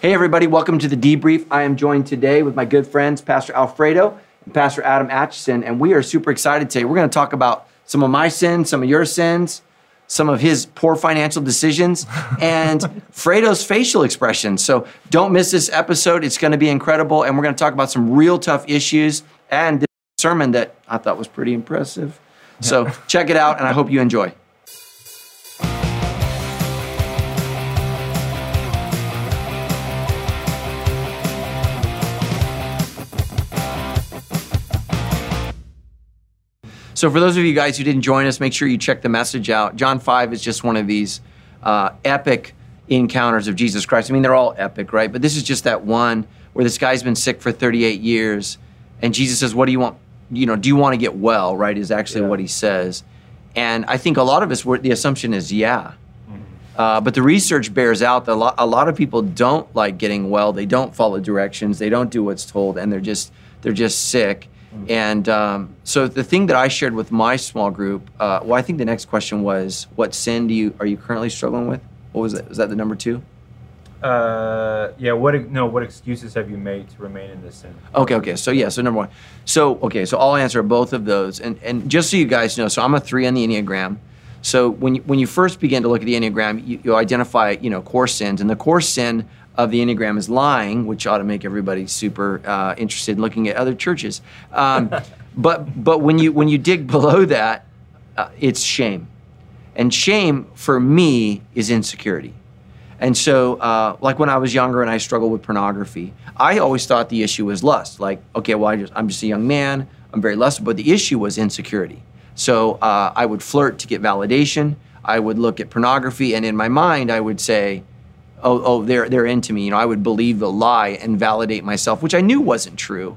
Hey, everybody, welcome to the debrief. I am joined today with my good friends, Pastor Alfredo and Pastor Adam Atchison, and we are super excited today. We're going to talk about some of my sins, some of your sins, some of his poor financial decisions, and Fredo's facial expressions. So don't miss this episode. It's going to be incredible, and we're going to talk about some real tough issues and this sermon that I thought was pretty impressive. So check it out, and I hope you enjoy. So, for those of you guys who didn't join us, make sure you check the message out. John 5 is just one of these uh, epic encounters of Jesus Christ. I mean, they're all epic, right? But this is just that one where this guy's been sick for 38 years, and Jesus says, What do you want? You know, do you want to get well, right? Is actually yeah. what he says. And I think a lot of us, the assumption is, yeah. Mm-hmm. Uh, but the research bears out that a lot, a lot of people don't like getting well. They don't follow directions. They don't do what's told, and they're just they're just sick. Mm-hmm. And um, so the thing that I shared with my small group, uh, well, I think the next question was, what sin do you are you currently struggling with? What was that? Was that the number two? Uh, yeah. What no? What excuses have you made to remain in this sin? Okay. Okay. So yeah. So number one. So okay. So I'll answer both of those. And and just so you guys know, so I'm a three on the enneagram. So when you, when you first begin to look at the enneagram, you, you identify you know core sins, and the core sin of the Enneagram is lying, which ought to make everybody super uh, interested in looking at other churches. Um, but but when you when you dig below that, uh, it's shame, and shame for me is insecurity. And so, uh, like when I was younger and I struggled with pornography, I always thought the issue was lust. Like, okay, well, I just, I'm just a young man, I'm very lustful, but the issue was insecurity. So uh, I would flirt to get validation. I would look at pornography, and in my mind, I would say, oh, oh, they're they're into me. You know, I would believe the lie and validate myself, which I knew wasn't true.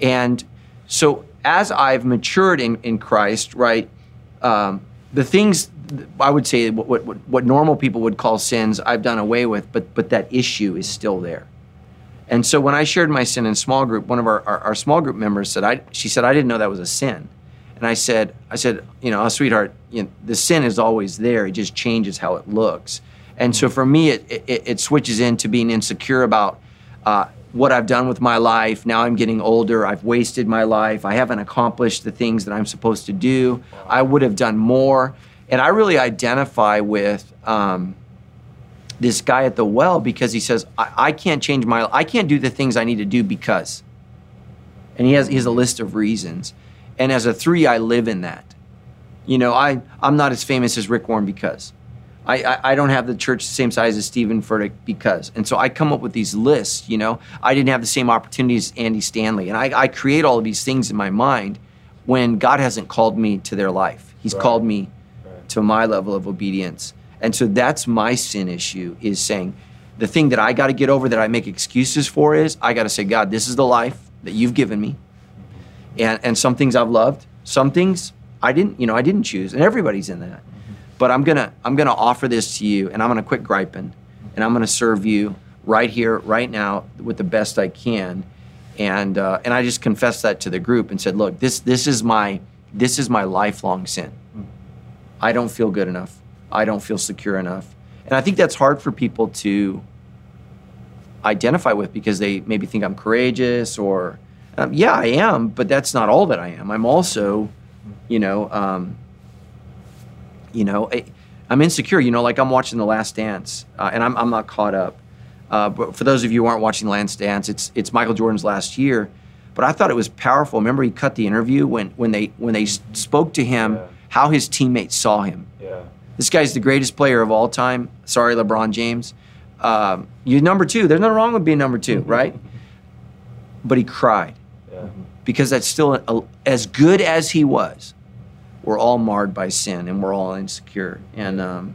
And so as I've matured in, in Christ, right, um, the things I would say what, what what normal people would call sins, I've done away with, but but that issue is still there. And so when I shared my sin in small group, one of our, our, our small group members said, I, she said, I didn't know that was a sin. And I said, I said, you know, oh, sweetheart, you know, the sin is always there. It just changes how it looks. And so for me, it, it, it switches into being insecure about uh, what I've done with my life. Now I'm getting older. I've wasted my life. I haven't accomplished the things that I'm supposed to do. I would have done more. And I really identify with um, this guy at the well because he says, I, I can't change my, I can't do the things I need to do because. And he has, he has a list of reasons. And as a three, I live in that. You know, I, I'm not as famous as Rick Warren because. I, I, I, don't have the church the same size as Steven Furtick because. And so I come up with these lists, you know. I didn't have the same opportunities as Andy Stanley. And I, I create all of these things in my mind when God hasn't called me to their life. He's right. called me right. to my level of obedience. And so that's my sin issue is saying the thing that I got to get over that I make excuses for is I got to say, God, this is the life that you've given me. And, and some things I've loved, some things I didn't, you know, I didn't choose. And everybody's in that but I'm gonna I'm gonna offer this to you, and I'm gonna quit griping, and I'm gonna serve you right here, right now, with the best I can, and uh, and I just confessed that to the group and said, look, this this is my this is my lifelong sin. I don't feel good enough. I don't feel secure enough, and I think that's hard for people to identify with because they maybe think I'm courageous or um, yeah, I am, but that's not all that I am. I'm also, you know. Um, you know, I, am insecure. You know, like I'm watching The Last Dance, uh, and I'm, I'm not caught up. Uh, but for those of you who aren't watching The Last Dance, it's it's Michael Jordan's last year. But I thought it was powerful. Remember, he cut the interview when when they when they spoke to him, yeah. how his teammates saw him. Yeah. This guy's the greatest player of all time. Sorry, LeBron James. Um, you're number two. There's nothing wrong with being number two, right? but he cried yeah. because that's still a, a, as good as he was we're all marred by sin and we're all insecure. And um,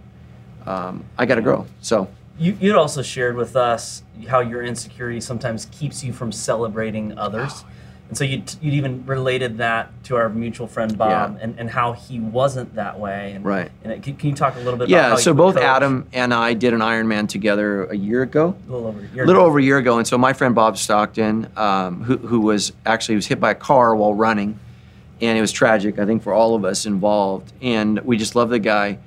um, I got to grow. So you, you'd also shared with us how your insecurity sometimes keeps you from celebrating others. And so you'd, you'd even related that to our mutual friend Bob yeah. and, and how he wasn't that way. And, right. And it, can, can, you talk a little bit yeah, so both? Adam and I did an Ironman together a year ago. A little over a year little ago. over a year ago. And so my friend Bob Stockton, um, who, who was actually was hit by a car while running, and it was tragic, I think, for all of us involved. And we just love the guy.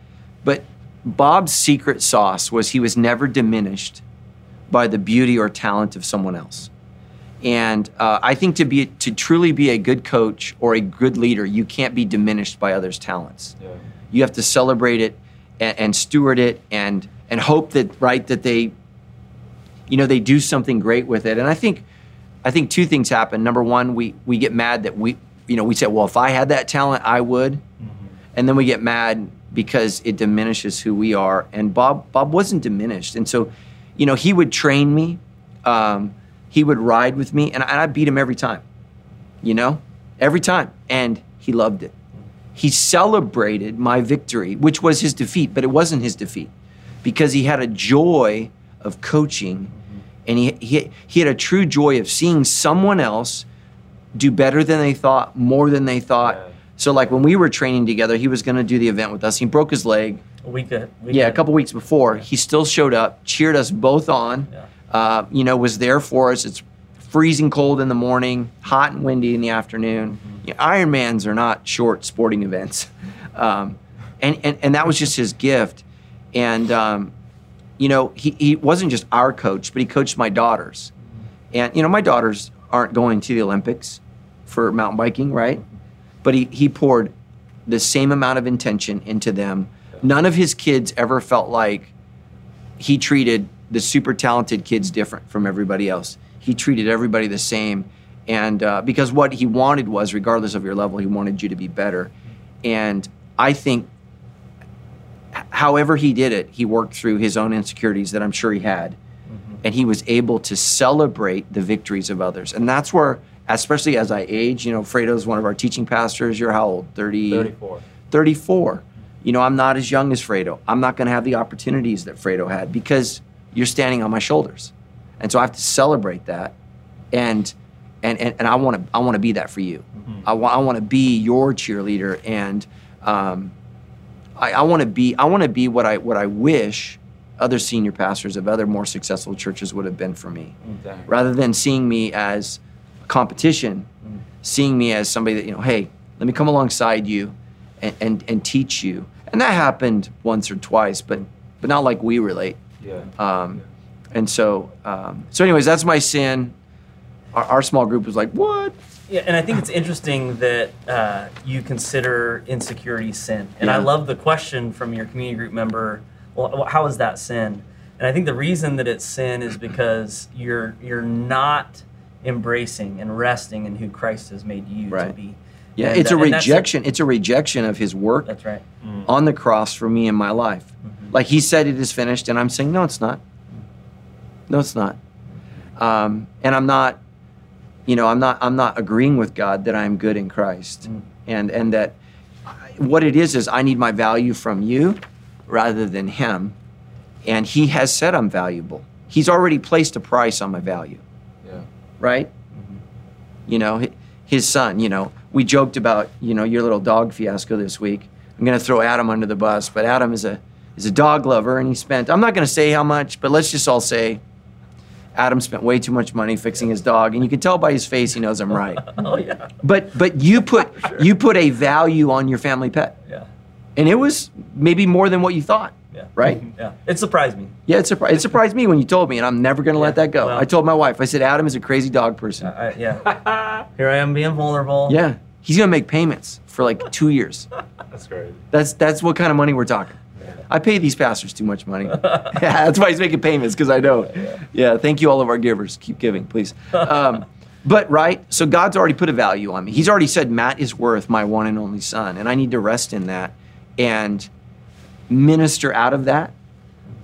But Bob's secret sauce was he was never diminished by the beauty or talent of someone else. And uh, I think to be to truly be a good coach or a good leader, you can't be diminished by others' talents. Yeah. You have to celebrate it and, and steward it and and hope that right that they, you know, they do something great with it. And I think, I think two things happen. Number one, we we get mad that we, you know, we say, well, if I had that talent, I would, and then we get mad because it diminishes who we are. And Bob Bob wasn't diminished, and so, you know, he would train me, um, he would ride with me, and I, and I beat him every time, you know, every time, and he loved it. He celebrated my victory, which was his defeat, but it wasn't his defeat because he had a joy of coaching. And he, he, he had a true joy of seeing someone else do better than they thought, more than they thought. Yeah. So, like when we were training together, he was going to do the event with us. He broke his leg. A week, a week Yeah, a couple weeks before, he still showed up, cheered us both on. Yeah. Uh, you know, was there for us. It's freezing cold in the morning, hot and windy in the afternoon. You know, Ironmans are not short sporting events, um, and, and and that was just his gift. And um, you know, he, he wasn't just our coach, but he coached my daughters. And you know, my daughters aren't going to the Olympics for mountain biking, right? But he he poured the same amount of intention into them. None of his kids ever felt like he treated the super talented kids different from everybody else. He treated everybody the same, and uh, because what he wanted was, regardless of your level, he wanted you to be better. And I think, however he did it, he worked through his own insecurities that I'm sure he had, and he was able to celebrate the victories of others. And that's where, especially as I age, you know, Fredo's one of our teaching pastors. You're how old? 30, 34. 34. You know, I'm not as young as Fredo. I'm not going to have the opportunities that Fredo had because you're standing on my shoulders. And so I have to celebrate that. And and and, and I want to I want to be that for you. I want I want to be your cheerleader and um, I, I want to be I want to be what I what I wish other senior pastors of other more successful churches would have been for me Exactly. rather than seeing me as competition, seeing me as somebody that, you know, hey, let me come alongside you and, and, and teach you. And that happened once or twice, but but not like we relate. Yeah. Um, and so um, so anyways, that's my sin. Our, our small group was like, what? Yeah, and I think it's interesting that uh, you consider insecurity sin. And I love the question from your community group member. Well, how is that sin? And I think the reason that it's sin is because you're you're not embracing and resting in who Christ has made you to be. Yeah, And, it's a uh, rejection. It's a rejection of his work That's right. on the cross for me in my life. Mm-hmm. Like he said, it is finished, and I'm saying, no, it's not. No, it's not. Um, and I'm not, you know, I'm not. I'm not agreeing with God that I'm good in Christ, Mm. and and that I- what it is is I need my value from you rather than Him, and He has said I'm valuable. He's already placed a price on my value Yeah. right? Mm-hmm. You know, his son, you know, we joked about, you know, your little dog fiasco this week. I'm going to throw Adam under the bus, but Adam is a is a dog lover and he spent I'm not going to say how much, but let's just all say Adam spent way too much money fixing his dog and you can tell by his face he knows I'm right. Oh yeah. But but you put you put a value on your family pet. Yeah. And it was maybe more than what you thought. Yeah. Right? Yeah. It surprised me. Yeah, it, surpri- it surprised me when you told me, and I'm never going to let that go. well- I told my wife, I said, Adam is a crazy dog person. I, yeah. Here I am being vulnerable. Yeah, he's gonna make payments for like two years. That's great. That's that's what kind of money we're talking. I pay these pastors too much money. yeah, that's why he's making payments because I don't. Yeah, thank you all of our givers. Keep giving, please. Um, but right, so God's already put a value on me. He's already said Matt is worth my one and only son, and I need to rest in that and minister out of that,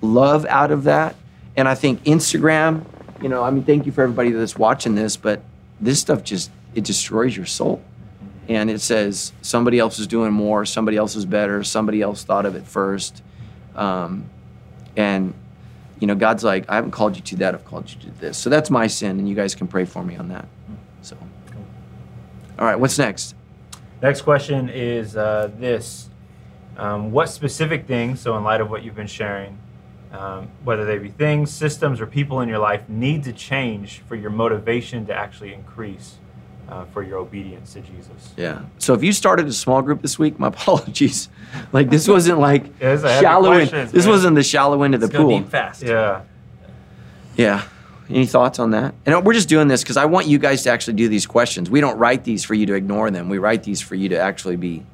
love out of that. And I think Instagram, you know, I mean, thank you for everybody that's watching this, but this stuff just it destroys your soul and it says somebody else is doing more, somebody else is better, somebody else thought of it first. Um, and, you know, God's like, I haven't called you to that, I've called you to this. So that's my sin, and you guys can pray for me on that. So, all right, what's next? Next question is uh, this: um, What specific things, so in light of what you've been sharing, um, whether they be things, systems, or people in your life, need to change for your motivation to actually increase uh, for your obedience to Jesus? Yeah. So if you started a small group this week, my apologies. Like this wasn't like Yeah, it's a heavy shallow end. This man. wasn't the shallow end of the Let's go pool. deep fast. Yeah. Yeah. Any thoughts on that? And we're just doing this because I want you guys to actually do these questions. We don't write these for you to ignore them. We write these for you to actually be.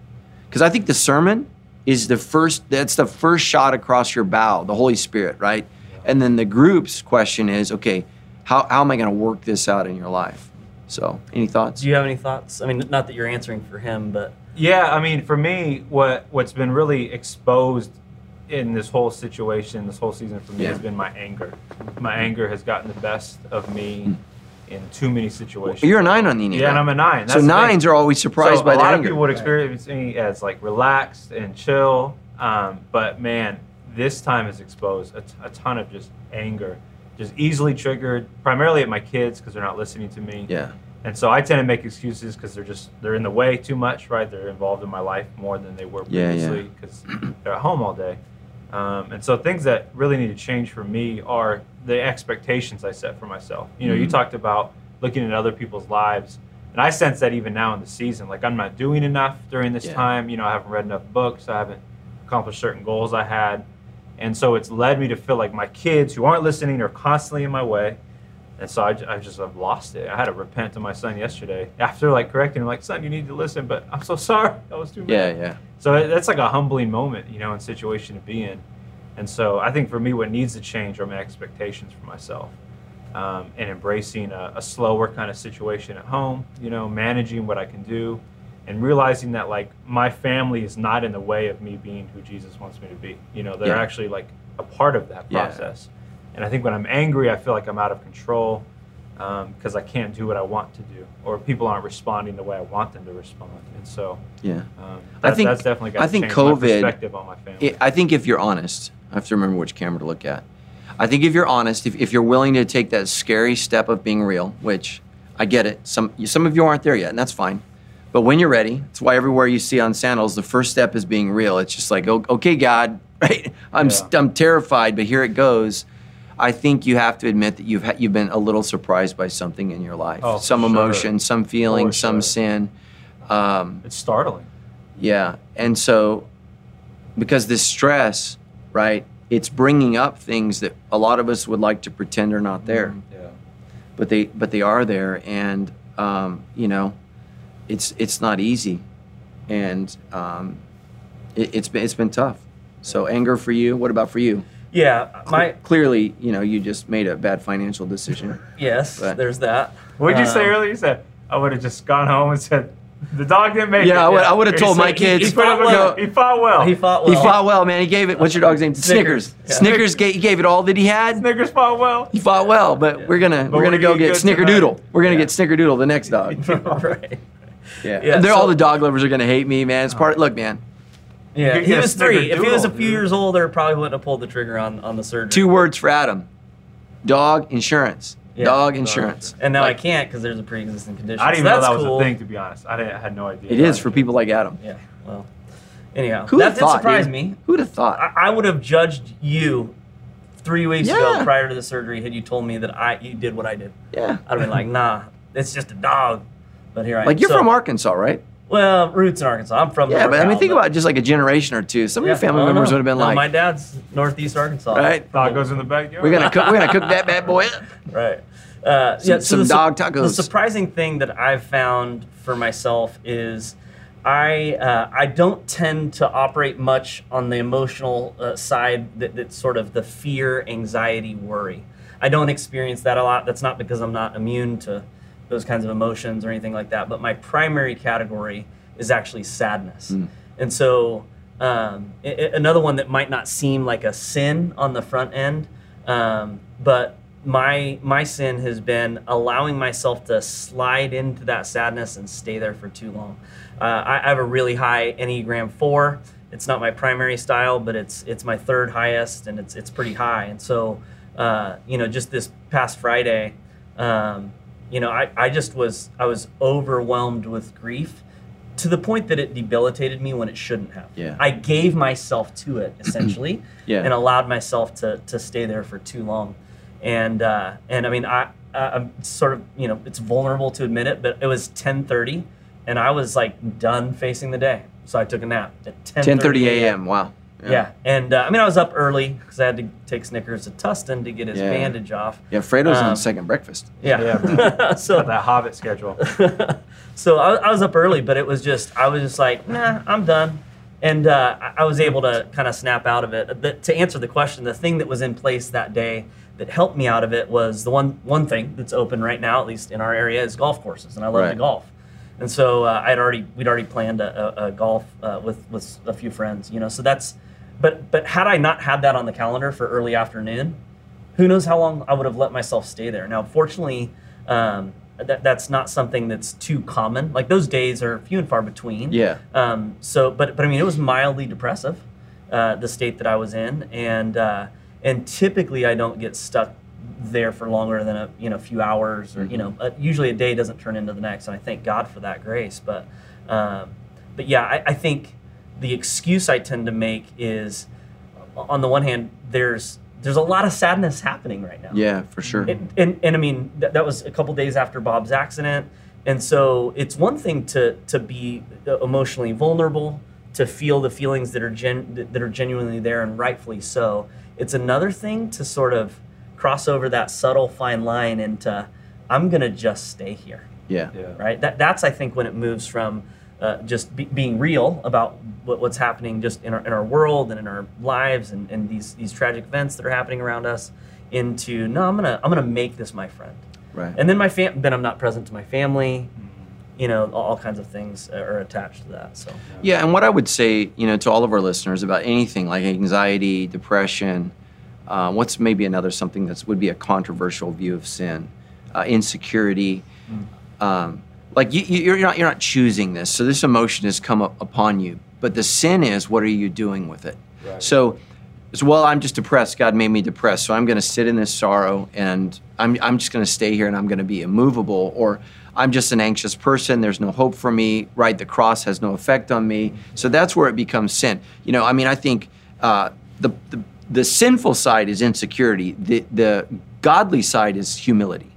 Because I think the sermon is the first. That's the first shot across your bow, the Holy Spirit, right? And then the group's question is, okay, how, how am I going to work this out in your life? So, any thoughts? Do you have any thoughts? I mean, not that you're answering for him, but Yeah, I mean, for me, what what's been really exposed in this whole situation, this whole season for me, Yeah. has been my anger. My anger has gotten the best of me mm. In too many situations. You're a nine on the Enneagram. yeah, and I'm a nine. so That's the thing. nines are always surprised so by a lot of people would experience me as like relaxed and chill, um, but man, this time has exposed a, t- a ton of just anger, just easily triggered, primarily at my kids because they're not listening to me. yeah. And so I tend to make excuses because they're just they're in the way too much, right? They're involved in my life more than they were Yeah, yeah. previously because they're at home all day. Um, and so things that really need to change for me are the expectations I set for myself. You know, you Mhm. talked about looking at other people's lives, and I sense that even now in the season, like I'm not doing enough during this Yeah. time. You know, I haven't read enough books. I haven't accomplished certain goals I had, and so it's led me to feel like my kids who aren't listening are constantly in my way. And so I, I just have lost it. I had to repent to my son yesterday after like correcting him, like, son, you need to listen, but I'm so sorry. That was too mad. Yeah, yeah. So that's like a humbling moment, you know, and situation to be in. And so I think for me, what needs to change are my expectations for myself um, and embracing a, a slower kind of situation at home, you know, managing what I can do and realizing that like my family is not in the way of me being who Jesus wants me to be. You know, they're Yeah. actually like a part of that Yeah. process. And I think when I'm angry, I feel like I'm out of control because I can't do what I want to do, or people aren't responding the way I want them to respond. And so Yeah. um, I think- that's definitely got I think COVID- my perspective on my family. It, I think if you're honest, I have to remember which camera to look at. I think if you're honest, if, if you're willing to take that scary step of being real, which I get it, some some of you aren't there yet, and that's fine. But when you're ready, it's why everywhere you see on sandals, the first step is being real. It's just like, okay, God, right? I'm Yeah. I'm terrified, but here it goes. I think you have to admit that you've ha- you've been a little surprised by something in your life, Oh, some sure. emotion, some feeling, For some sure. sin. Um, it's startling. yeah. And so, because this stress, right, it's bringing up things that a lot of us would like to pretend are not there, Yeah. but they but they are there, and um, you know, it's it's not easy, and um, it, it's been it's been tough. So anger for you. What about for you? Yeah, my Clearly, you know, you just made a bad financial decision. yes, But- there's that. What did you say Um, earlier? You said I would have just gone home and said the dog didn't make it. Yeah, I would- have told my kids, He, put up a- no. he fought well. He fought well. He fought well, man. He gave it. What's your dog's name? Snickers. Snickers. Yeah. Snickers gave, he gave it all that he had. Snickers fought well. He fought well, but Yeah. we're gonna But we're we're gonna go get get good Snickerdoodle. tonight. We're gonna Yeah. get Snickerdoodle, the next dog. right. Yeah, Yeah, they're so- all the dog lovers are gonna hate me, man. It's part. Look, man. Yeah, could he was three. If he was a few dude. years older, probably wouldn't have pulled the trigger on, on the surgery. Two words for Adam: dog insurance. Yeah. dog Dog insurance. And now Like, I can't because there's a pre-existing condition. I didn't So even know that's that was cool. a thing. To be honest, I, didn't, I had no idea. It is for people like Adam. Yeah. Well. Anyhow, Who'd that have did thought? surprise dude? me. Who'd have thought? I, I would have judged you three weeks Yeah. ago prior to the surgery had you told me that I you did what I did. yeah. I'd have been like, nah, it's just a dog. But here I am. Like you're So- from Arkansas, right? Well, roots in Arkansas. I'm from. Yeah, but I mean, think about just like a generation or two. Some of your family members would have been like, my dad's northeast Arkansas. right? Dog goes in the backyard. We're gonna cook. We're gonna cook that bad boy up. Right. Uh, Some- yeah, so some the, dog tacos. The surprising thing that I've found for myself is I uh, I don't tend to operate much on the emotional uh, side that, that's sort of the fear, anxiety, worry. I don't experience that a lot. That's not because I'm not immune to those kinds of emotions or anything like that. But my primary category is actually sadness. Mm. And so um, i- i- another one that might not seem like a sin on the front end, um, but my my sin has been allowing myself to slide into that sadness and stay there for too long. Uh, I, I have a really high Enneagram four. It's not my primary style, but it's it's my third highest, and it's it's pretty high. And so, uh, you know, just this past Friday, um, you know, I, I just was I was overwhelmed with grief to the point that it debilitated me when it shouldn't have. Yeah. I gave myself to it essentially, Yeah. and allowed myself to to stay there for too long. And uh, and I mean, I I'm sort of you know it's vulnerable to admit it, but it was 10:30, and I was like done facing the day, so I took a nap at 10:30 10:30 a.m. Wow. Yeah, and uh, I mean, I was up early because I had to take Snickers to Tustin to get his Yeah. bandage off. Yeah, Fredo's Um, on second breakfast. Yeah, Yeah, so Got that Hobbit schedule. so I, I was up early, but it was just I was just like, nah, I'm done, and uh, I, I was able to kind of snap out of it. The, to answer the question, the thing that was in place that day that helped me out of it was the one one thing that's open right now, at least in our area, is golf courses, and I love Right. to golf. And so uh, I'd already we'd already planned a, a, a golf uh, with with a few friends, you know. So that's, but but had I not had that on the calendar for early afternoon, who knows how long I would have let myself stay there. Now, fortunately, um, that, that's not something that's too common. Like those days are few and far between. Yeah. Um, so, but but I mean, it was mildly depressive, uh, the state that I was in, and uh, and typically I don't get stuck there for longer than a you know few hours or you know uh, usually a day doesn't turn into the next, and I thank God for that grace. But um, but yeah, I, I think the excuse I tend to make is, on the one hand, there's there's a lot of sadness happening right now. Yeah, for sure. And, and, and I mean, that, that was a couple days after Bob's accident. And so it's one thing to, to be emotionally vulnerable, to feel the feelings that are, gen, that are genuinely there and rightfully so. It's another thing to sort of cross over that subtle fine line into, I'm going to just stay here yeah. Yeah. right? That that's I think when it moves from uh, just be, being real about what, what's happening just in our, in our world and in our lives and, and these these tragic events that are happening around us into no, I'm gonna I'm gonna make this my friend, Right. and then my fam then I'm not present to my family, you know, all, kinds of things are attached to that. So Yeah, and what I would say, you know, to all of our listeners about anything like anxiety, depression, uh, what's maybe another something that would be a controversial view of sin, uh, insecurity. Um, like you, you- you're not you're not choosing this, so this emotion has come up upon you. But the sin is, what are you doing with it? Right. So, so, well, I'm just depressed. God made me depressed, so I'm going to sit in this sorrow, and I'm I'm just going to stay here, and I'm going to be immovable, or I'm just an anxious person. There's no hope for me. Right? The cross has no effect on me. So that's where it becomes sin. You know, I mean, I think uh, the, the the sinful side is insecurity. The the godly side is humility.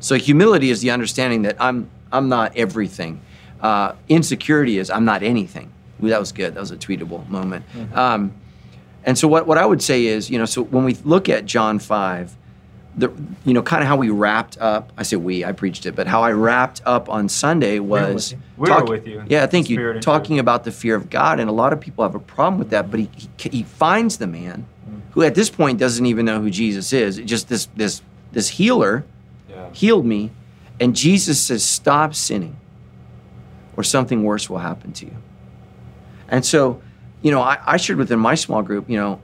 So humility is the understanding that I'm I'm not everything. Uh, insecurity is I'm not anything. Ooh, that was good. That was a tweetable moment. Um, and so what, what I would say is, you know, so when we look at John five, the you know kind of how we wrapped up. I say we, I preached it, but how I wrapped up on Sunday were was with you. We were with you Yeah, thank you. Talking about the fear of God, and a lot of people have a problem with that. But he he, he finds the man who at this point doesn't even know who Jesus is. It just this this this healer Yeah. healed me. And Jesus says, Stop sinning, or something worse will happen to you. And so, you know, I, I shared within my small group, you know,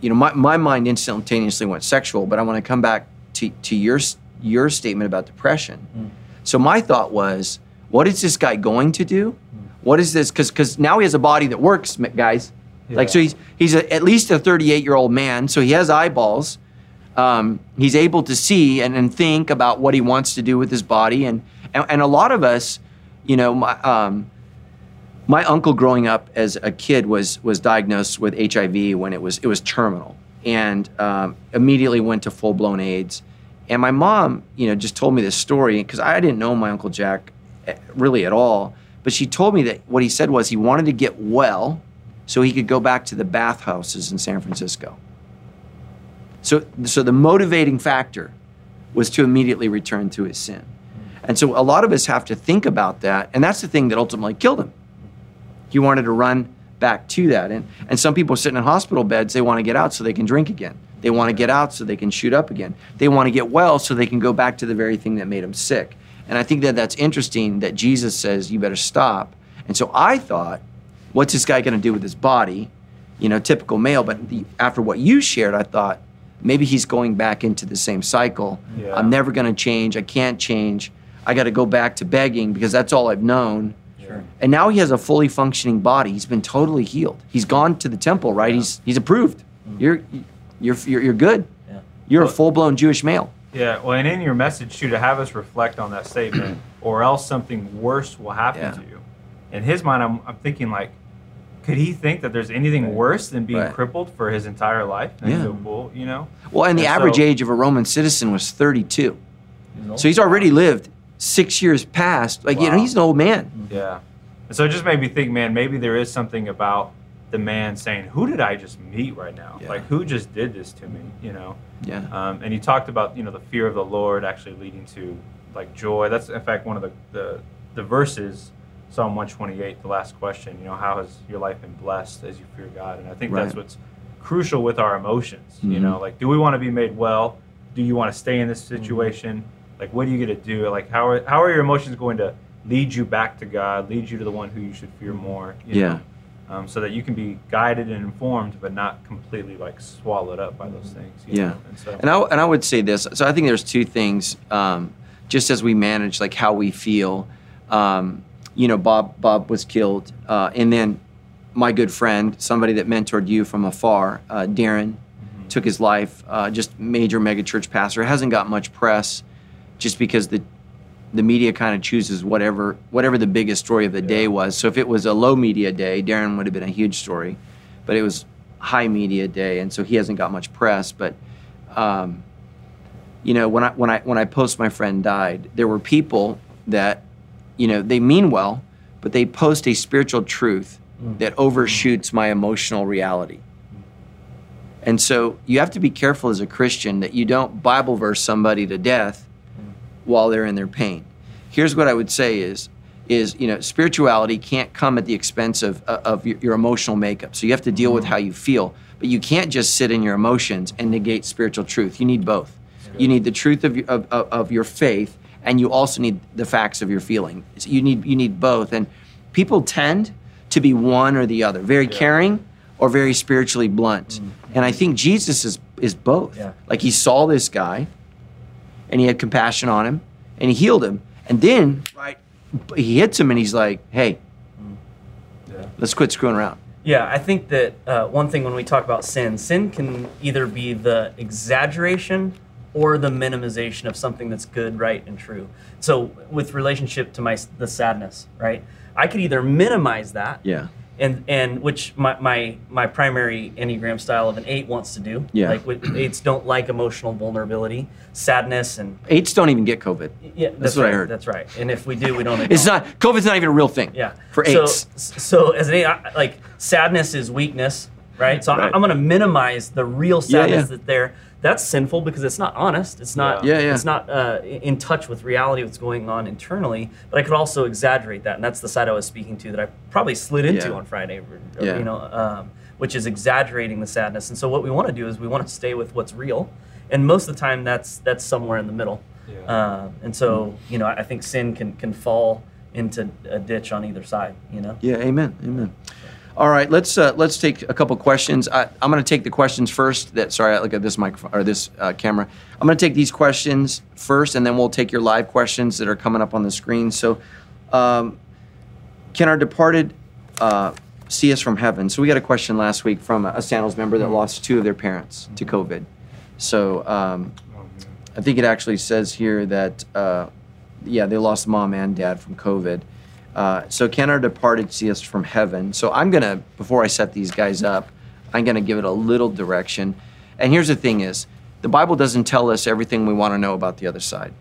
you know, my, my mind instantaneously went sexual, but I want to come back to, to your your statement about depression. Mm. So my thought was, what is this guy going to do? Mm. What is this? Because because now he has a body that works, guys. Like so, he's he's a, at least a 38 year old man, so he has eyeballs. Um, he's able to see and, and think about what he wants to do with his body, and and, and a lot of us, you know, my, um, my uncle growing up as a kid was was diagnosed with HIV when it was it was terminal, and um, immediately went to full blown AIDS. And my mom, you know, just told me this story because I didn't know my uncle Jack eh, really at all. But she told me that what he said was he wanted to get well so he could go back to the bathhouses in San Francisco. So, so the motivating factor was to immediately return to his sin. And so a lot of us have to think about that. And that's the thing that ultimately killed him. He wanted to run back to that. And, and some people sitting in hospital beds, they want to get out so they can drink again. They want to get out so they can shoot up again. They want to get well so they can go back to the very thing that made them sick. And I think that that's interesting that Jesus says, you better stop. And so I thought, what's this guy going to do with his body? You know, typical male. But the, after what you shared, I thought maybe he's going back into the same cycle. Yeah. I'm never going to change. I can't change. I got to go back to begging because that's all I've known. Sure. And now he has a fully functioning body. He's been totally healed. He's gone to the temple, right? He's he's approved. Mm-hmm. You're you're you're, you're good. Yeah. You're a full blown Jewish male. Yeah, well, and in your message too, to have us reflect on that statement, or else something worse will happen Yeah. to you. In his mind, I'm, I'm thinking like, could he think that there's anything worse than being Right. crippled for his entire life? Yeah. well, you know. Well, and the And average so- age of a Roman citizen was 32. You? So he's already lived six years past. Like you know, he's an old man. Yeah. And so it just made me think, man, maybe there is something about the man saying, "Who did I just meet right now? Yeah. Like who just did this to me?" You know. Yeah. Um, and you talked about you know the fear of the Lord actually leading to like joy. That's in fact one of the the, the verses, Psalm 128, the last question. You know, how has your life been blessed as you fear God? And I think that's what's crucial with our emotions. You Mhm. know, like do we want to be made well? Do you want to stay in this situation? Like what are you going to do? Like how are how are your emotions going to lead you back to God? Lead you to the one who you should fear more? You Yeah. Know? Um, so that you can be guided and informed, but not completely like swallowed up by those things. you Yeah. know? And so, And I, and I would say this. So I think there's two things. Um, just as we manage like how we feel, um, you know, Bob Bob was killed, uh, and then my good friend, somebody that mentored you from afar, uh, Darrin, took his life. Uh, just major megachurch pastor hasn't got much press, just because the the media kind of chooses whatever whatever the biggest story of the day was. So if it was a low media day, Darrin would have been a huge story, but it was high media day, and so he hasn't got much press. But um, you know, when I when I when I post my friend died, there were people that, you know, they mean well, but they post a spiritual truth mm. that overshoots my emotional reality. And so you have to be careful as a Christian that you don't Bible verse somebody to death while they're in their pain. Here's what I would say is is you know spirituality can't come at the expense of uh, of your, your emotional makeup. So you have to deal with mm. how you feel, but you can't just sit in your emotions and negate spiritual truth. You need both. You need the truth of your, of, of, of your faith, and you also need the facts of your feeling. So you need you need both, and people tend to be one or the other, very caring or very spiritually blunt. And I think Jesus is is both. Yeah. Like he saw this guy, and he had compassion on him, and he healed him, and then right, he hits him, and he's like, "Hey, yeah. let's quit screwing around." Yeah, I think that uh, one thing when we talk about sin, sin can either be the exaggeration or the minimization of something that's good, right, and true. So, with relationship to my the sadness, right, I could either minimize that, Yeah. and and which my my, my primary enneagram style of an eight wants to do. Yeah. like eights don't like emotional vulnerability, sadness, and Eights don't even get COVID. yeah, that's, what I right, heard. That's right. And if we do, we don't. It's not COVID's not even a real thing. Yeah. For so, eights. So as an eight, I- like sadness is weakness, right? So Right. I, am going to minimize the real Yeah, sadness yeah. that's there. That's sinful because it's not honest. It's not. Yeah, yeah. It's not uh, in touch with reality, what's going on internally. But I could also exaggerate that, and that's the side I was speaking to that I probably slid into Yeah. on Friday. or- or, Yeah. You know, um, which is exaggerating the sadness. And so what we want to do is we want to stay with what's real, and most of the time that's that's somewhere in the middle. Yeah. Uh, and so you know, I think sin can can fall into a ditch on either side. You know. Yeah, amen, amen. All right, let's uh, let's take a couple questions. I, I'm going to take the questions first. That sorry, I look at this microphone or this uh, camera. I'm going to take these questions first, and then we'll take your live questions that are coming up on the screen. So, um, can our departed uh, see us from heaven? So we got a question last week from a Sandals member that lost two of their parents to COVID. So um, Oh. I think it actually says here that, uh, yeah, they lost mom and dad from COVID. Uh, so can our departed see us from heaven? So I'm gonna, before I set these guys up, I'm gonna give it a little direction. And here's the thing: is the Bible doesn't tell us everything we want to know about the other side.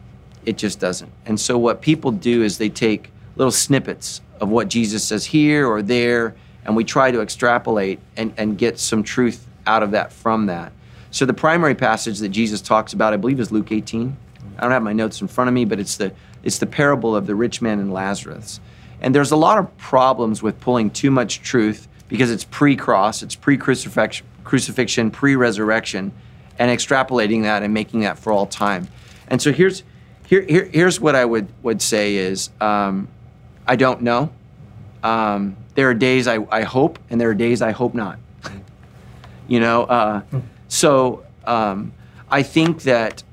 It just doesn't. And so what people do is they take little snippets of what Jesus says here or there, and we try to extrapolate and, and get some truth out of that from that. So the primary passage that Jesus talks about, I believe, is Luke 18. I don't have my notes in front of me, but it's the it's the parable of the rich man and Lazarus. And there's a lot of problems with pulling too much truth because it's pre-cross, it's pre-crucifixion, crucifixion, pre-resurrection, and extrapolating that and making that for all time. And so here's here, here here's what I would would say is um, I don't know. Um, there are days I, I hope, and there are days I hope not. you know, uh, so um, I think that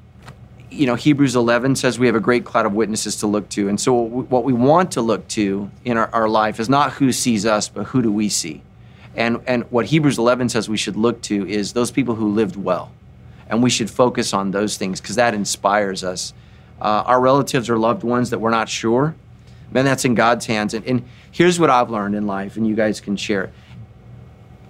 you know Hebrews 11 says we have a great cloud of witnesses to look to, and so what we, want to look to in our, our life is not who sees us, but who do we see, and and what Hebrews 11 says we should look to is those people who lived well, and we should focus on those things because that inspires us. Uh, our relatives or loved ones that we're not sure, man, that's in God's hands. And, and here's what I've learned in life, and you guys can share.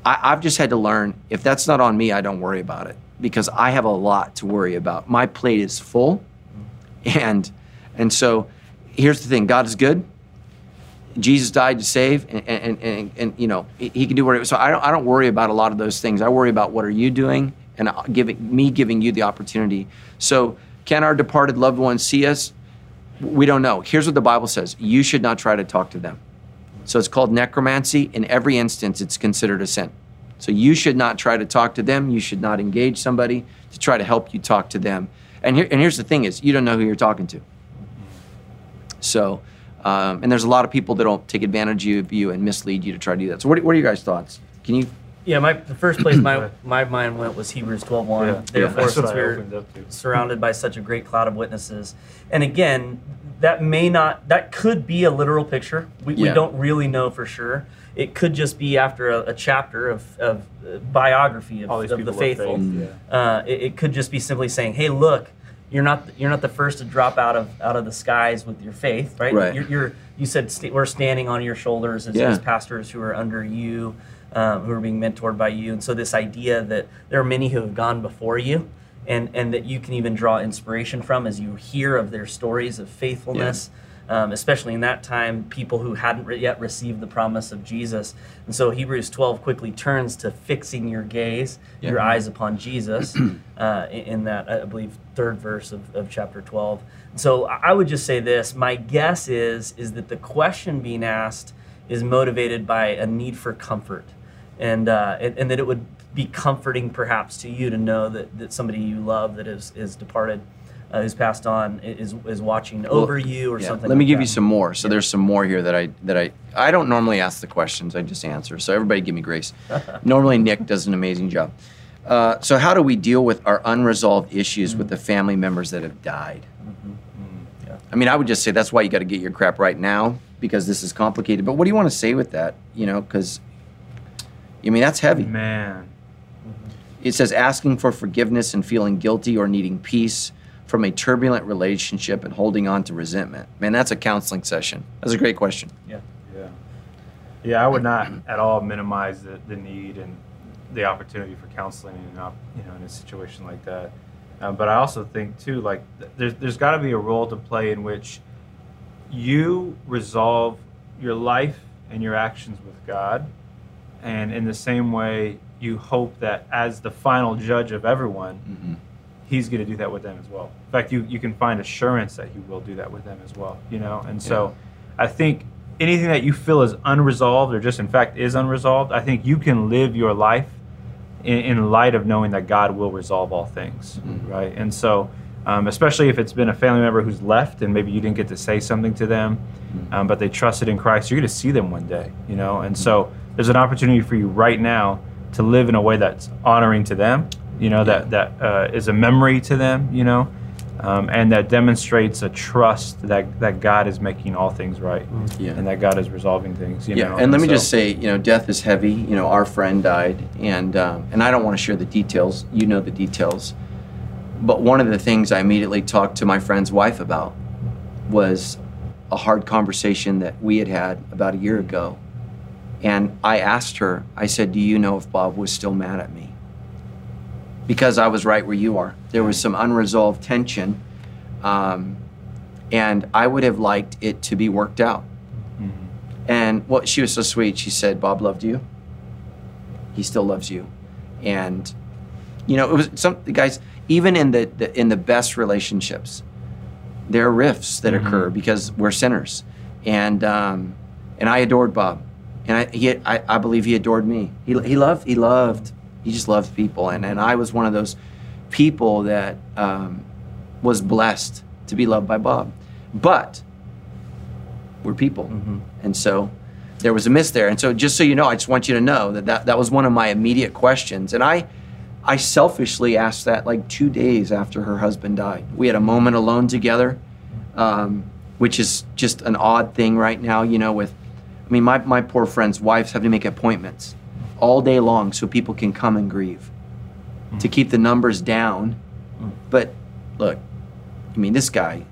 I, I've just had to learn if that's not on me, I don't worry about it because I have a lot to worry about. My plate is full, and and so here's the thing: God is good. Jesus died to save, and, and, and, and you know he, can do whatever. So I don't I don't worry about a lot of those things. I worry about what are you doing, and uh, giving me giving you the opportunity. So can our departed loved ones see us? We don't know. Here's what the Bible says: you should not try to talk to them. So it's called necromancy. In every instance, it's considered a sin. So you should not try to talk to them. You should not engage somebody to try to help you talk to them. And here, and here's the thing: is you don't know who you're talking to. So, um, and there's a lot of people that don't take advantage of you and mislead you to try to do that. So, what, what are your guys' thoughts? Can you? Yeah, my the first place my my mind went was Hebrews 12:1. Yeah. Therefore, That's what since we're opened up to. surrounded by such a great cloud of witnesses, and again, that may not that could be a literal picture. We, we don't really know for sure. It could just be after a, a chapter of, of uh, biography of, of the faithful. faith, yeah. Uh, it, it could just be simply saying, "Hey, look, you're not you're not the first to drop out of out of the skies with your faith, right? Right. You're, you're you said st- we're standing on your shoulders as, Yeah. as pastors who are under you, um, who are being mentored by you, and so this idea that there are many who have gone before you." And, and that you can even draw inspiration from as you hear of their stories of faithfulness, um, especially in that time, people who hadn't re- yet received the promise of Jesus. And so Hebrews 12 quickly turns to fixing your gaze, Yeah. your eyes upon Jesus, uh, in, that, I believe, third verse of, of chapter 12. So I I would just say this my guess is, is that the question being asked is motivated by a need for comfort. And, uh, and, and that it would be comforting perhaps to you to know that, that somebody you love that is, is departed, uh, who's passed on, is, is watching over you or Yeah, something Let me like give that. you some more. So there's some more here that I that I I don't normally ask the questions. I just answer. So everybody give me grace. normally Nick does an amazing job. Uh, so how do we deal with our unresolved issues with the family members that have died? Yeah. I mean, I would just say that's why you got to get your crap right now because this is complicated. But what do you want to say with that? You know, because I mean that's heavy. Man. It says asking for forgiveness and feeling guilty or needing peace from a turbulent relationship and holding on to resentment. Man, that's a counseling session. That's a great question. Yeah. Yeah. Yeah, I would not at all minimize the, the need and the opportunity for counseling in, you know, in a situation like that. Um, but I also think, too, like, th- there's, there's got to be a role to play in which you resolve your life and your actions with God. And in the same way, you hope that as the final judge of everyone, he's going to do that with them as well. In fact, you, you can find assurance that he will do that with them as well, you know? And so I think anything that you feel is unresolved or just in fact is unresolved, I think you can live your life in, in light of knowing that God will resolve all things, right? And so, um, especially if it's been a family member who's left and maybe you didn't get to say something to them, um, but they trusted in Christ, you're going to see them one day, you know? And so there's an opportunity for you right now to live in a way that's honoring to them, you know, that, that uh, is a memory to them, you know, um, and that demonstrates a trust that, that God is making all things right Yeah. and that God is resolving things, you yeah, know? and let me so- just say, you know, death is heavy. You know, our friend died, and um, and I don't want to share the details. You know the details, but one of the things I immediately talked to my friend's wife about was a hard conversation that we had had about a year ago, and I asked her. I said, "Do you know if Bob was still mad at me?" Because I was right where you are. There was some unresolved tension, um, and I would have liked it to be worked out. Mhm. And what she was so sweet. She said, "Bob loved you. He still loves you." And you know, it was some guys. Even in the, the in the best relationships, there are rifts that Mhm. occur because we're sinners. And um, and I adored Bob, and I he I, I believe he adored me. He he loved he loved he just loved people, and and I was one of those people that um, was blessed to be loved by Bob. But we're people. Mhm. And so there was a miss there. And so just so you know, I just want you to know that that, that was one of my immediate questions. And I, I selfishly asked that like two days after her husband died. We had a moment alone together, um, which is just an odd thing right now, you know, with, I mean, my, my poor friends' wives have to make appointments all day long so people can come and grieve to hmm. keep the numbers down. Hmm. But look, I mean, this guy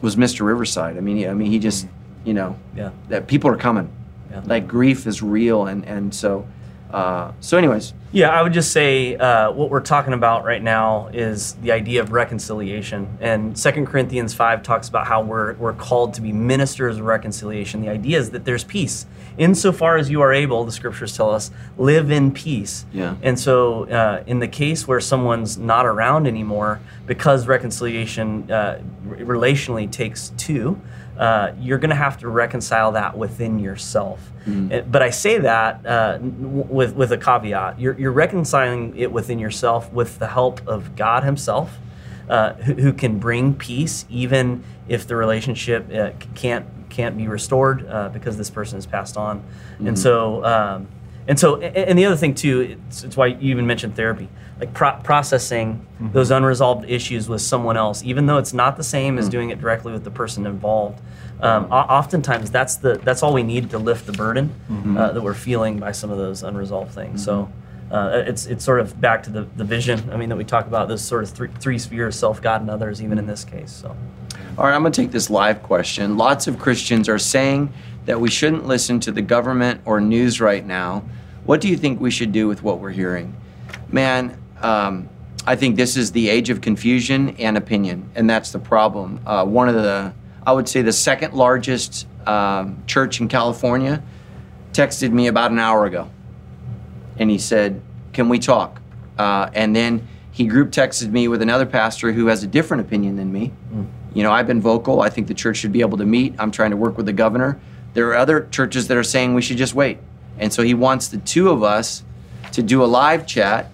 was Mr. Riverside. I mean, he, I mean, he just, hmm. you know, Yeah. that people are coming. Yeah. Like grief is real, and and so, uh, so anyways, Yeah, I would just say uh, what we're talking about right now is the idea of reconciliation. And 2 Corinthians 5 talks about how we're, we're called to be ministers of reconciliation. The idea is that there's peace. Insofar as you are able, the scriptures tell us, live in peace. Yeah. And so, uh, in the case where someone's not around anymore, because reconciliation uh, relationally takes two, uh, you're going to have to reconcile that within yourself. Mm. But I say that uh, with with a caveat. You're, you're, reconciling it within yourself with the help of God Himself, uh, who, who, can bring peace even if the relationship uh, can't can't be restored uh, because this person has passed on. Mm-hmm. And so. Um, and so, and the other thing too, it's, it's why you even mentioned therapy, like pro- processing mm-hmm. those unresolved issues with someone else, even though it's not the same as mm-hmm. doing it directly with the person involved. Um, oftentimes, that's the that's all we need to lift the burden mm-hmm. uh, that we're feeling by some of those unresolved things. So. Mm-hmm. Uh, it's it's sort of back to the, the vision. I mean that we talk about those sort of three, three spheres: self, God, and others. Even in this case. So, all right, I'm going to take this live question. Lots of Christians are saying that we shouldn't listen to the government or news right now. What do you think we should do with what we're hearing? Man, um, I think this is the age of confusion and opinion, and that's the problem. Uh, one of the I would say the second largest um, church in California, texted me about an hour ago. And he said, Can we talk? Uh, and then he group texted me with another pastor who has a different opinion than me. Mm. You know, I've been vocal. I think the church should be able to meet. I'm trying to work with the governor. There are other churches that are saying we should just wait. And so he wants the two of us to do a live chat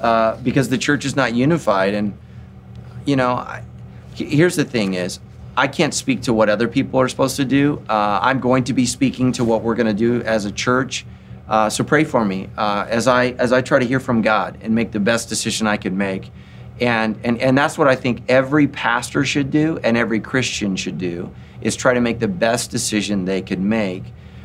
uh, because the church is not unified. And, you know, I, here's the thing is, I can't speak to what other people are supposed to do. Uh, I'm going to be speaking to what we're going to do as a church. Uh, so pray for me uh, as I as I try to hear from God and make the best decision I can make. And, and and that's what I think every pastor should do and every Christian should do is try to make the best decision they could make.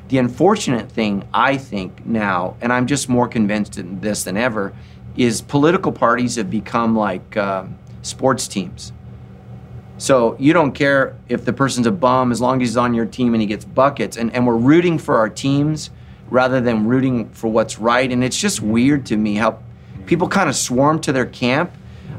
The unfortunate thing I think now, and I'm just more convinced in this than ever, is political parties have become like um, sports teams so you don't care if the person's a bum as long as he's on your team and he gets buckets. And, and we're rooting for our teams rather than rooting for what's right. And it's just weird to me how people kind of swarm to their camp.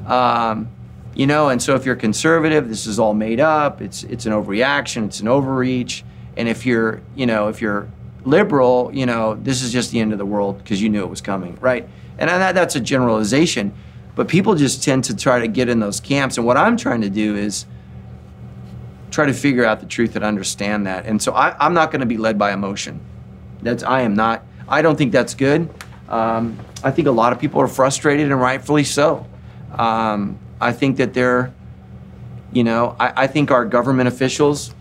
Um, you know, and so if you're conservative, this is all made up. It's it's an overreaction. It's an overreach. And if you're, you know, if you're liberal, you know, this is just the end of the world because you knew it was coming, right? And that, that's a generalization. But people just tend to try to get in those camps. And what I'm trying to do is try to figure out the truth and understand that. And so I, am not going to be led by emotion. That's I am not. I don't think that's good. Um, I think a lot of people are frustrated and rightfully so. Um, I think that they're, you know, I, I think our government officials.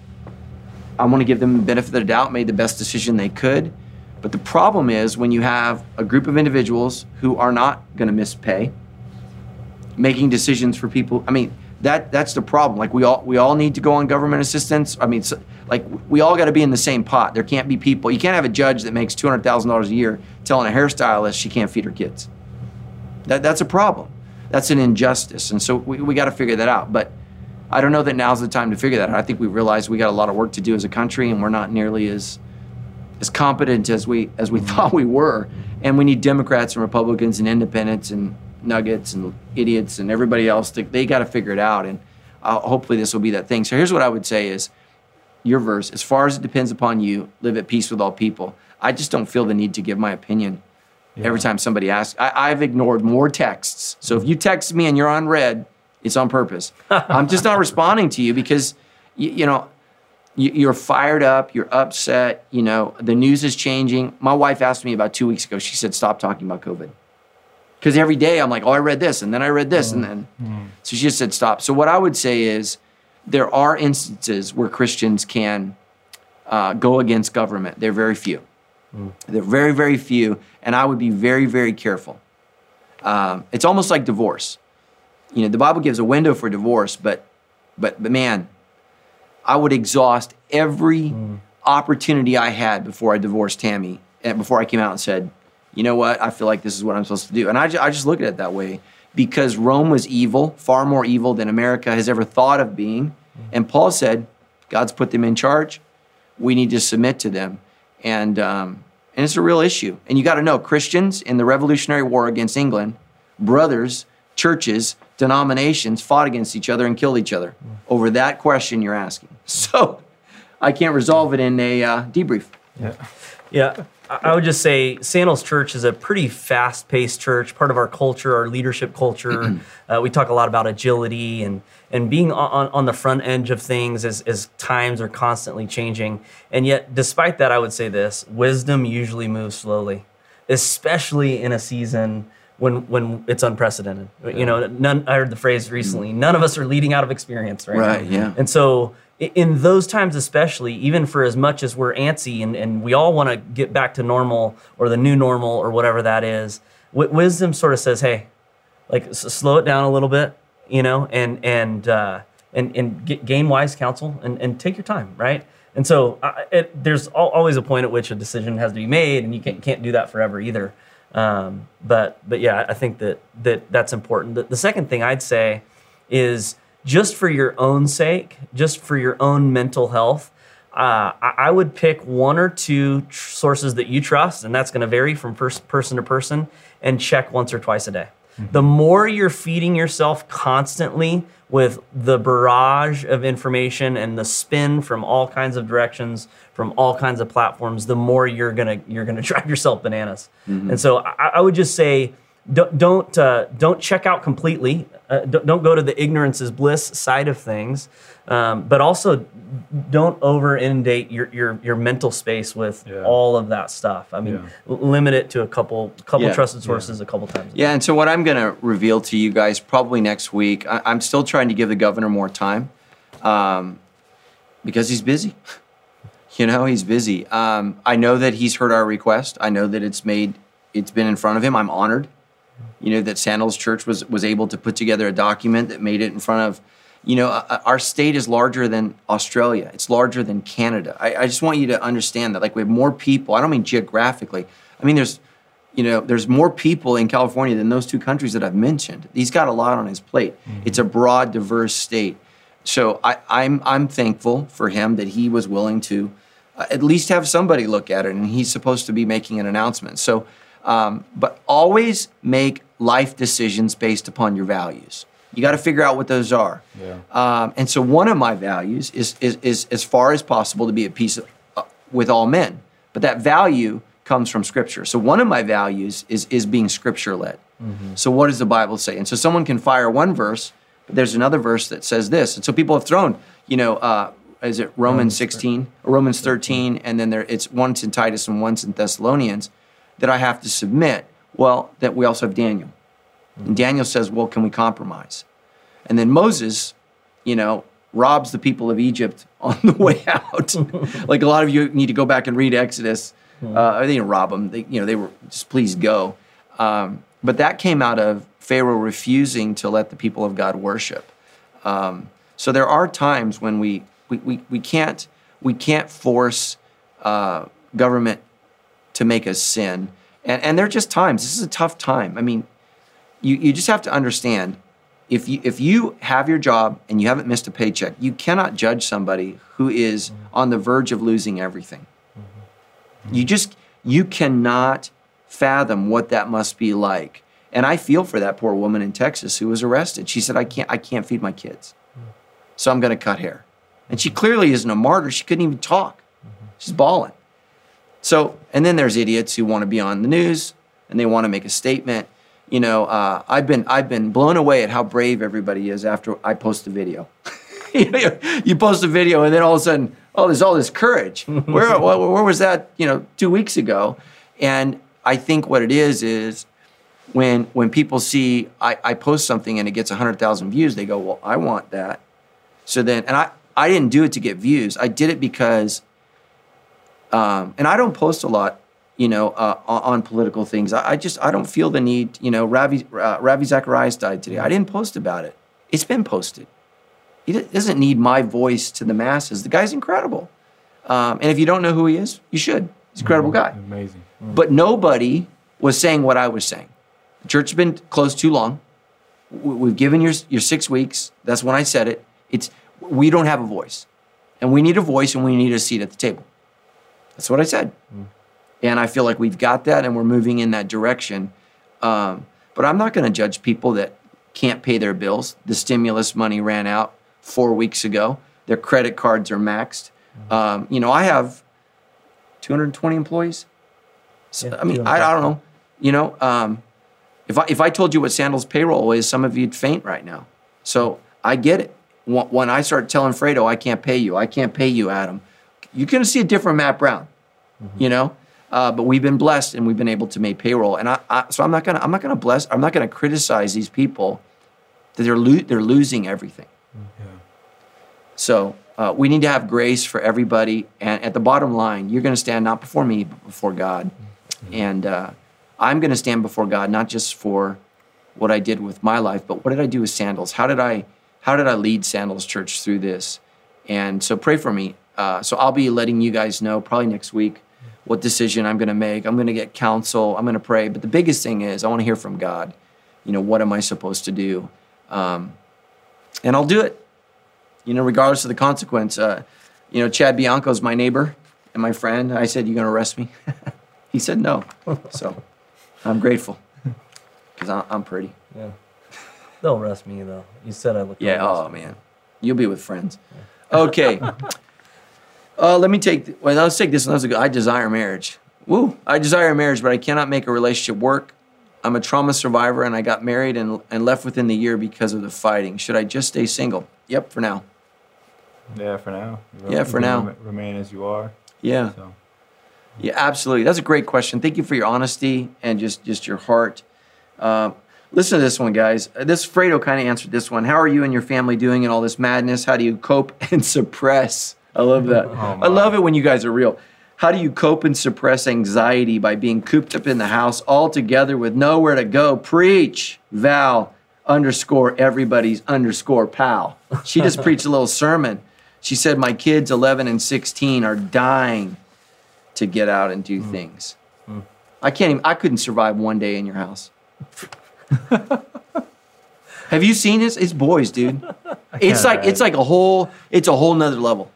I want to give them the benefit of the doubt, made the best decision they could. But the problem is when you have a group of individuals who are not going to miss pay, making decisions for people. I mean, that that's the problem. Like we all we all need to go on government assistance. I mean, so, like we all got to be in the same pot. There can't be people. You can't have a judge that makes two hundred thousand dollars a year telling a hairstylist she can't feed her kids. That that's a problem. That's an injustice, and so we, we got to figure that out. But I don't know that now's the time to figure that out. I think we realize we got a lot of work to do as a country, and we're not nearly as as competent as we as we thought we were. And we need Democrats and Republicans and independents and nuggets and idiots and everybody else to, they got to figure it out. And uh, hopefully this will be that thing. So here's what i would say is your verse as far as it depends upon you live at peace with all people. I just don't feel the need to give my opinion yeah. every time somebody asks. I, have ignored more texts. So if you text me and you're on red it's on purpose. I'm just not responding to you because you, you know you're fired up you're upset you know the news is changing my wife asked me about two weeks ago she said stop talking about covid because every day I'm like, oh, I read this, and then I read this, mm. and then. Mm. So she just said, stop. So what I would say is there are instances where Christians can uh, go against government. They're very few. Mm. They're very, very few, and I would be very, very careful. Um, it's almost like divorce. You know, the Bible gives a window for divorce, but, but, but man, I would exhaust every mm. opportunity I had before I divorced Tammy, and before I came out and said, you know what? I feel like this is what I'm supposed to do. And I, ju- I just look at it that way because Rome was evil, far more evil than America has ever thought of being. And Paul said, God's put them in charge. We need to submit to them. And, um, and it's a real issue. And you got to know Christians in the Revolutionary War against England, brothers, churches, denominations fought against each other and killed each other over that question you're asking. So I can't resolve it in a uh, debrief. Yeah. Yeah, I would just say Sandals Church is a pretty fast-paced church, part of our culture, our leadership culture. uh, we talk a lot about agility and and being on, on the front edge of things as, as times are constantly changing. And yet, despite that, I would say this: wisdom usually moves slowly, especially in a season when when it's unprecedented. You know, none. I heard the phrase recently: "None of us are leading out of experience." Right. Right, now. yeah. And so in those times especially even for as much as we're antsy and, and we all want to get back to normal or the new normal or whatever that is wi- wisdom sort of says hey like s- slow it down a little bit you know and and uh, and, and get, gain wise counsel and, and take your time right and so uh, it, there's always a point at which a decision has to be made and you can't, can't do that forever either um, but but yeah i think that that that's important the, the second thing i'd say is just for your own sake, just for your own mental health, uh, I, I would pick one or two tr- sources that you trust, and that's going to vary from pers- person to person, and check once or twice a day. The more you're feeding yourself constantly with the barrage of information and the spin from all kinds of directions, from all kinds of platforms, the more you're gonna you're gonna drive yourself bananas. And so I, I would just say don't don't uh, don't check out completely. Uh, don't, don't go to the ignorance is bliss side of things, um, but also don't over inundate your, your your mental space with Yeah. all of that stuff. I mean, Yeah. limit it to a couple couple Yeah. trusted sources a couple times. Yeah, and so what I'm going to reveal to you guys probably next week, I, I'm still trying to give the governor more time um, because he's busy. You know, he's busy. Um, I know that he's heard our request. I know that it's made, it's been in front of him. I'm honored. You know that Sandals Church was was able to put together a document that made it in front of. You know, uh, our state is larger than Australia. It's larger than Canada. I, I just want you to understand that. Like we have more people. I don't mean geographically. I mean there's you know, there's more people in California than those two countries that I've mentioned. He's got a lot on his plate. It's a broad, diverse state. So I, I'm I'm thankful for him that he was willing to uh, at least have somebody look at it, and he's supposed to be making an announcement. So, um, but always make life decisions based upon your values. You got to figure out what those are. Yeah. Um, and so one of my values is, is, is as far as possible to be at peace uh, with all men. But that value comes from Scripture. So one of my values is, is being Scripture led. So what does the Bible say? And so someone can fire one verse, but there's another verse that says this. And so people have thrown, you know, uh, is it Romans 16, or Romans 13, and then there it's once in Titus and once in Thessalonians that I have to submit. Well, that we also have Daniel. And Daniel says, well, can we compromise? And then Moses, you know, robs the people of Egypt on the way out. like a lot of you need to go back and read Exodus. Uh, they didn't rob them. They, you know, they were just please go. Um, but that came out of Pharaoh refusing to let the people of God worship. Um, so there are times when we we, we, we can't we can't force uh, government to make us sin. And, and there are just times. This is a tough time. I mean, you, you just have to understand if you if you have your job and you haven't missed a paycheck, you cannot judge somebody who is on the verge of losing everything. Mm-hmm. You just you cannot fathom what that must be like. And I feel for that poor woman in Texas who was arrested. She said, "I can't I can't feed my kids, mm-hmm. so I'm going to cut hair." And she clearly isn't a martyr. She couldn't even talk. Mm-hmm. She's bawling. So, and then there's idiots who want to be on the news and they want to make a statement. You know, uh, I've been I've been blown away at how brave everybody is after I post a video. you, post a video and then all of a sudden, oh, there's all this courage. Where, where where was that? You know, two weeks ago. And I think what it is is when when people see I, I post something and it gets hundred thousand views, they go, well, I want that. So then, and I I didn't do it to get views. I did it because um, and I don't post a lot, you know, uh, on, political things. I, I just I don't feel the need. You know, Ravi uh, Ravi Zacharias died today. I didn't post about it. It's been posted. He doesn't need my voice to the masses. The guy's incredible. Um, and if you don't know who he is, you should. He's an incredible guy. Amazing. But nobody was saying what I was saying. The church has been closed too long. We- We've given your, your six weeks. That's when I said it. It's we don't have a voice, and we need a voice, and we need a seat at the table. That's what I said. And I feel like we've got that, and we're moving in that direction. Um, but I'm not going to judge people that can't pay their bills. The stimulus money ran out four weeks ago. Their credit cards are maxed. Um, you know, I have 220 employees. So, Yeah, I mean, I, I don't know. You know, um, if I if I told you what Sandals payroll is, some of you'd faint right now. So I get it. When, when I start telling Fredo, I can't pay you, I can't pay you, Adam, you're going to see a different Matt Brown. Mm-hmm. You know, uh, but we've been blessed and we've been able to make payroll. And I, I so I'm not gonna I'm not gonna bless I'm not gonna criticize these people that they're lo- they're losing everything. So uh, we need to have grace for everybody. And at the bottom line, you're going to stand not before me, but before God. And uh, I'm going to stand before God not just for what I did with my life, but what did I do with Sandals? How did I how did I lead Sandals Church through this? And so pray for me. Uh, so I'll be letting you guys know probably next week what decision I'm going to make. I'm going to get counsel. I'm going to pray. But the biggest thing is I want to hear from God. You know, what am I supposed to do? Um, and I'll do it you know, regardless of the consequence. Uh, you know, Chad Bianco's my neighbor and my friend. I said, "You gonna arrest me?" he said, "No." So I'm grateful because I'm pretty. Yeah. They'll arrest me though. You said I look. Yeah. Oh man, you'll be with friends. Okay. Uh, let me take. Well, let's take this one. That's a good. I desire marriage. Woo! I desire marriage, but I cannot make a relationship work. I'm a trauma survivor, and I got married and and left within the year because of the fighting. Should I just stay single? Yep, for now. Yeah, for now. Yeah, for now. Remain as you are. Yeah. So. Yeah, absolutely. That's a great question. Thank you for your honesty and just just your heart. Uh, listen to this one, guys. Uh, This Fredo kind of answered this one. How are you and your family doing in all this madness? How do you cope and suppress? I love that. Oh, I love it when you guys are real. How do you cope and suppress anxiety by being cooped up in the house all together with nowhere to go? Preach, Val underscore everybody's underscore pal. She just preached a little sermon. She said, My kids, 11 and 16, are dying to get out and do things. I can't even, I couldn't survive one day in your house. Have you seen his his boys, dude? It's like it's like a whole it's a whole nother level.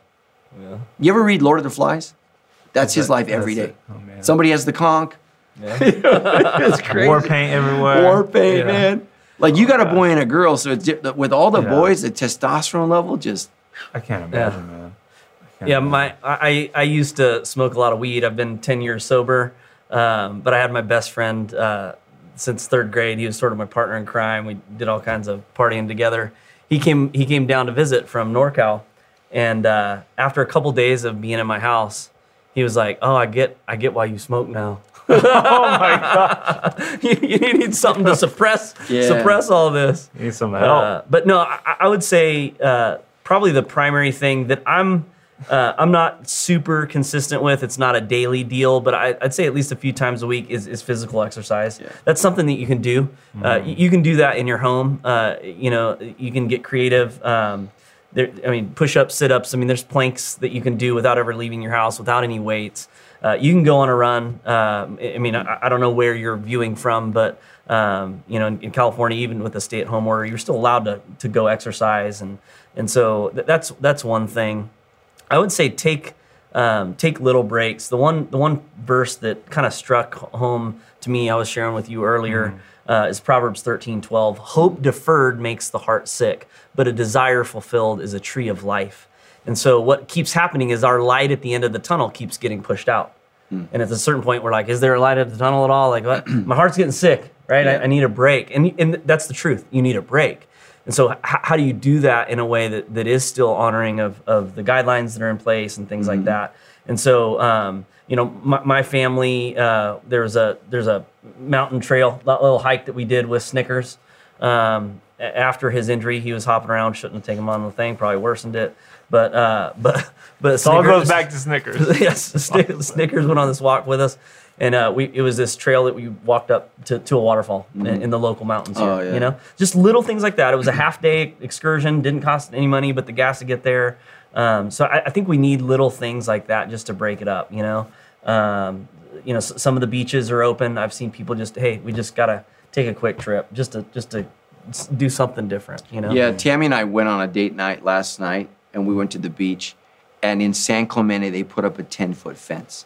Yeah. You ever read Lord of the Flies? That's his life every That's day. Oh, man. Somebody has the conch. Yeah. it's crazy. War paint everywhere. War paint, Yeah. man. Like you got a boy and a girl, so it's, with all the Yeah. boys, the testosterone level just I can't imagine, man. Can't Yeah, imagine. my I, I used to smoke a lot of weed. I've been ten years sober, um, but I had my best friend uh, since third grade. He was sort of my partner in crime. We did all kinds of partying together. He came he came down to visit from NorCal, and uh, after a couple days of being in my house, he was like, "Oh, I get I get why you smoke now." oh my god. you, you need something to suppress Yeah. suppress all this. You need some help. Uh, but no, I, I would say uh, probably the primary thing that I'm uh, I'm not super consistent with. It's not a daily deal, but I, I'd say at least a few times a week is, is physical exercise. Yeah. That's something that you can do. Uh, you, you can do that in your home. Uh, you know, you can get creative. Um, there, I mean, push ups, sit ups. I mean, there's planks that you can do without ever leaving your house, without any weights. Uh, you can go on a run. Um, I mean, I, I don't know where you're viewing from, but um, you know, in, in California, even with a stay-at-home order, you're still allowed to, to go exercise, and and so th- that's that's one thing. I would say take um, take little breaks. The one the one verse that kind of struck home to me, I was sharing with you earlier, uh, is Proverbs thirteen twelve. Hope deferred makes the heart sick, but a desire fulfilled is a tree of life. And so what keeps happening is our light at the end of the tunnel keeps getting pushed out. And at a certain point, we're like, is there a light at the tunnel at all? Like, what? my heart's getting sick, right? I, I need a break. And, and that's the truth. You need a break. And so, h- how do you do that in a way that, that is still honoring of, of the guidelines that are in place and things like that? And so, um, you know, my, my family, uh, there's a there's a mountain trail, that little hike that we did with Snickers. Um, after his injury, he was hopping around, shouldn't have taken him on the thing, probably worsened it. But uh, but but it all goes back to Snickers. yes, Snickers went on this walk with us, and uh, we it was this trail that we walked up to, to a waterfall in, in the local mountains here. Oh, yeah. You know, just little things like that. It was a half day excursion, didn't cost any money, but the gas to get there. Um, so I, I think we need little things like that just to break it up. You know, um, you know, s- some of the beaches are open. I've seen people just hey, we just gotta take a quick trip just to just to do something different. You know. Yeah, Tammy and I went on a date night last night, and we went to the beach, and in San Clemente they put up a ten foot fence.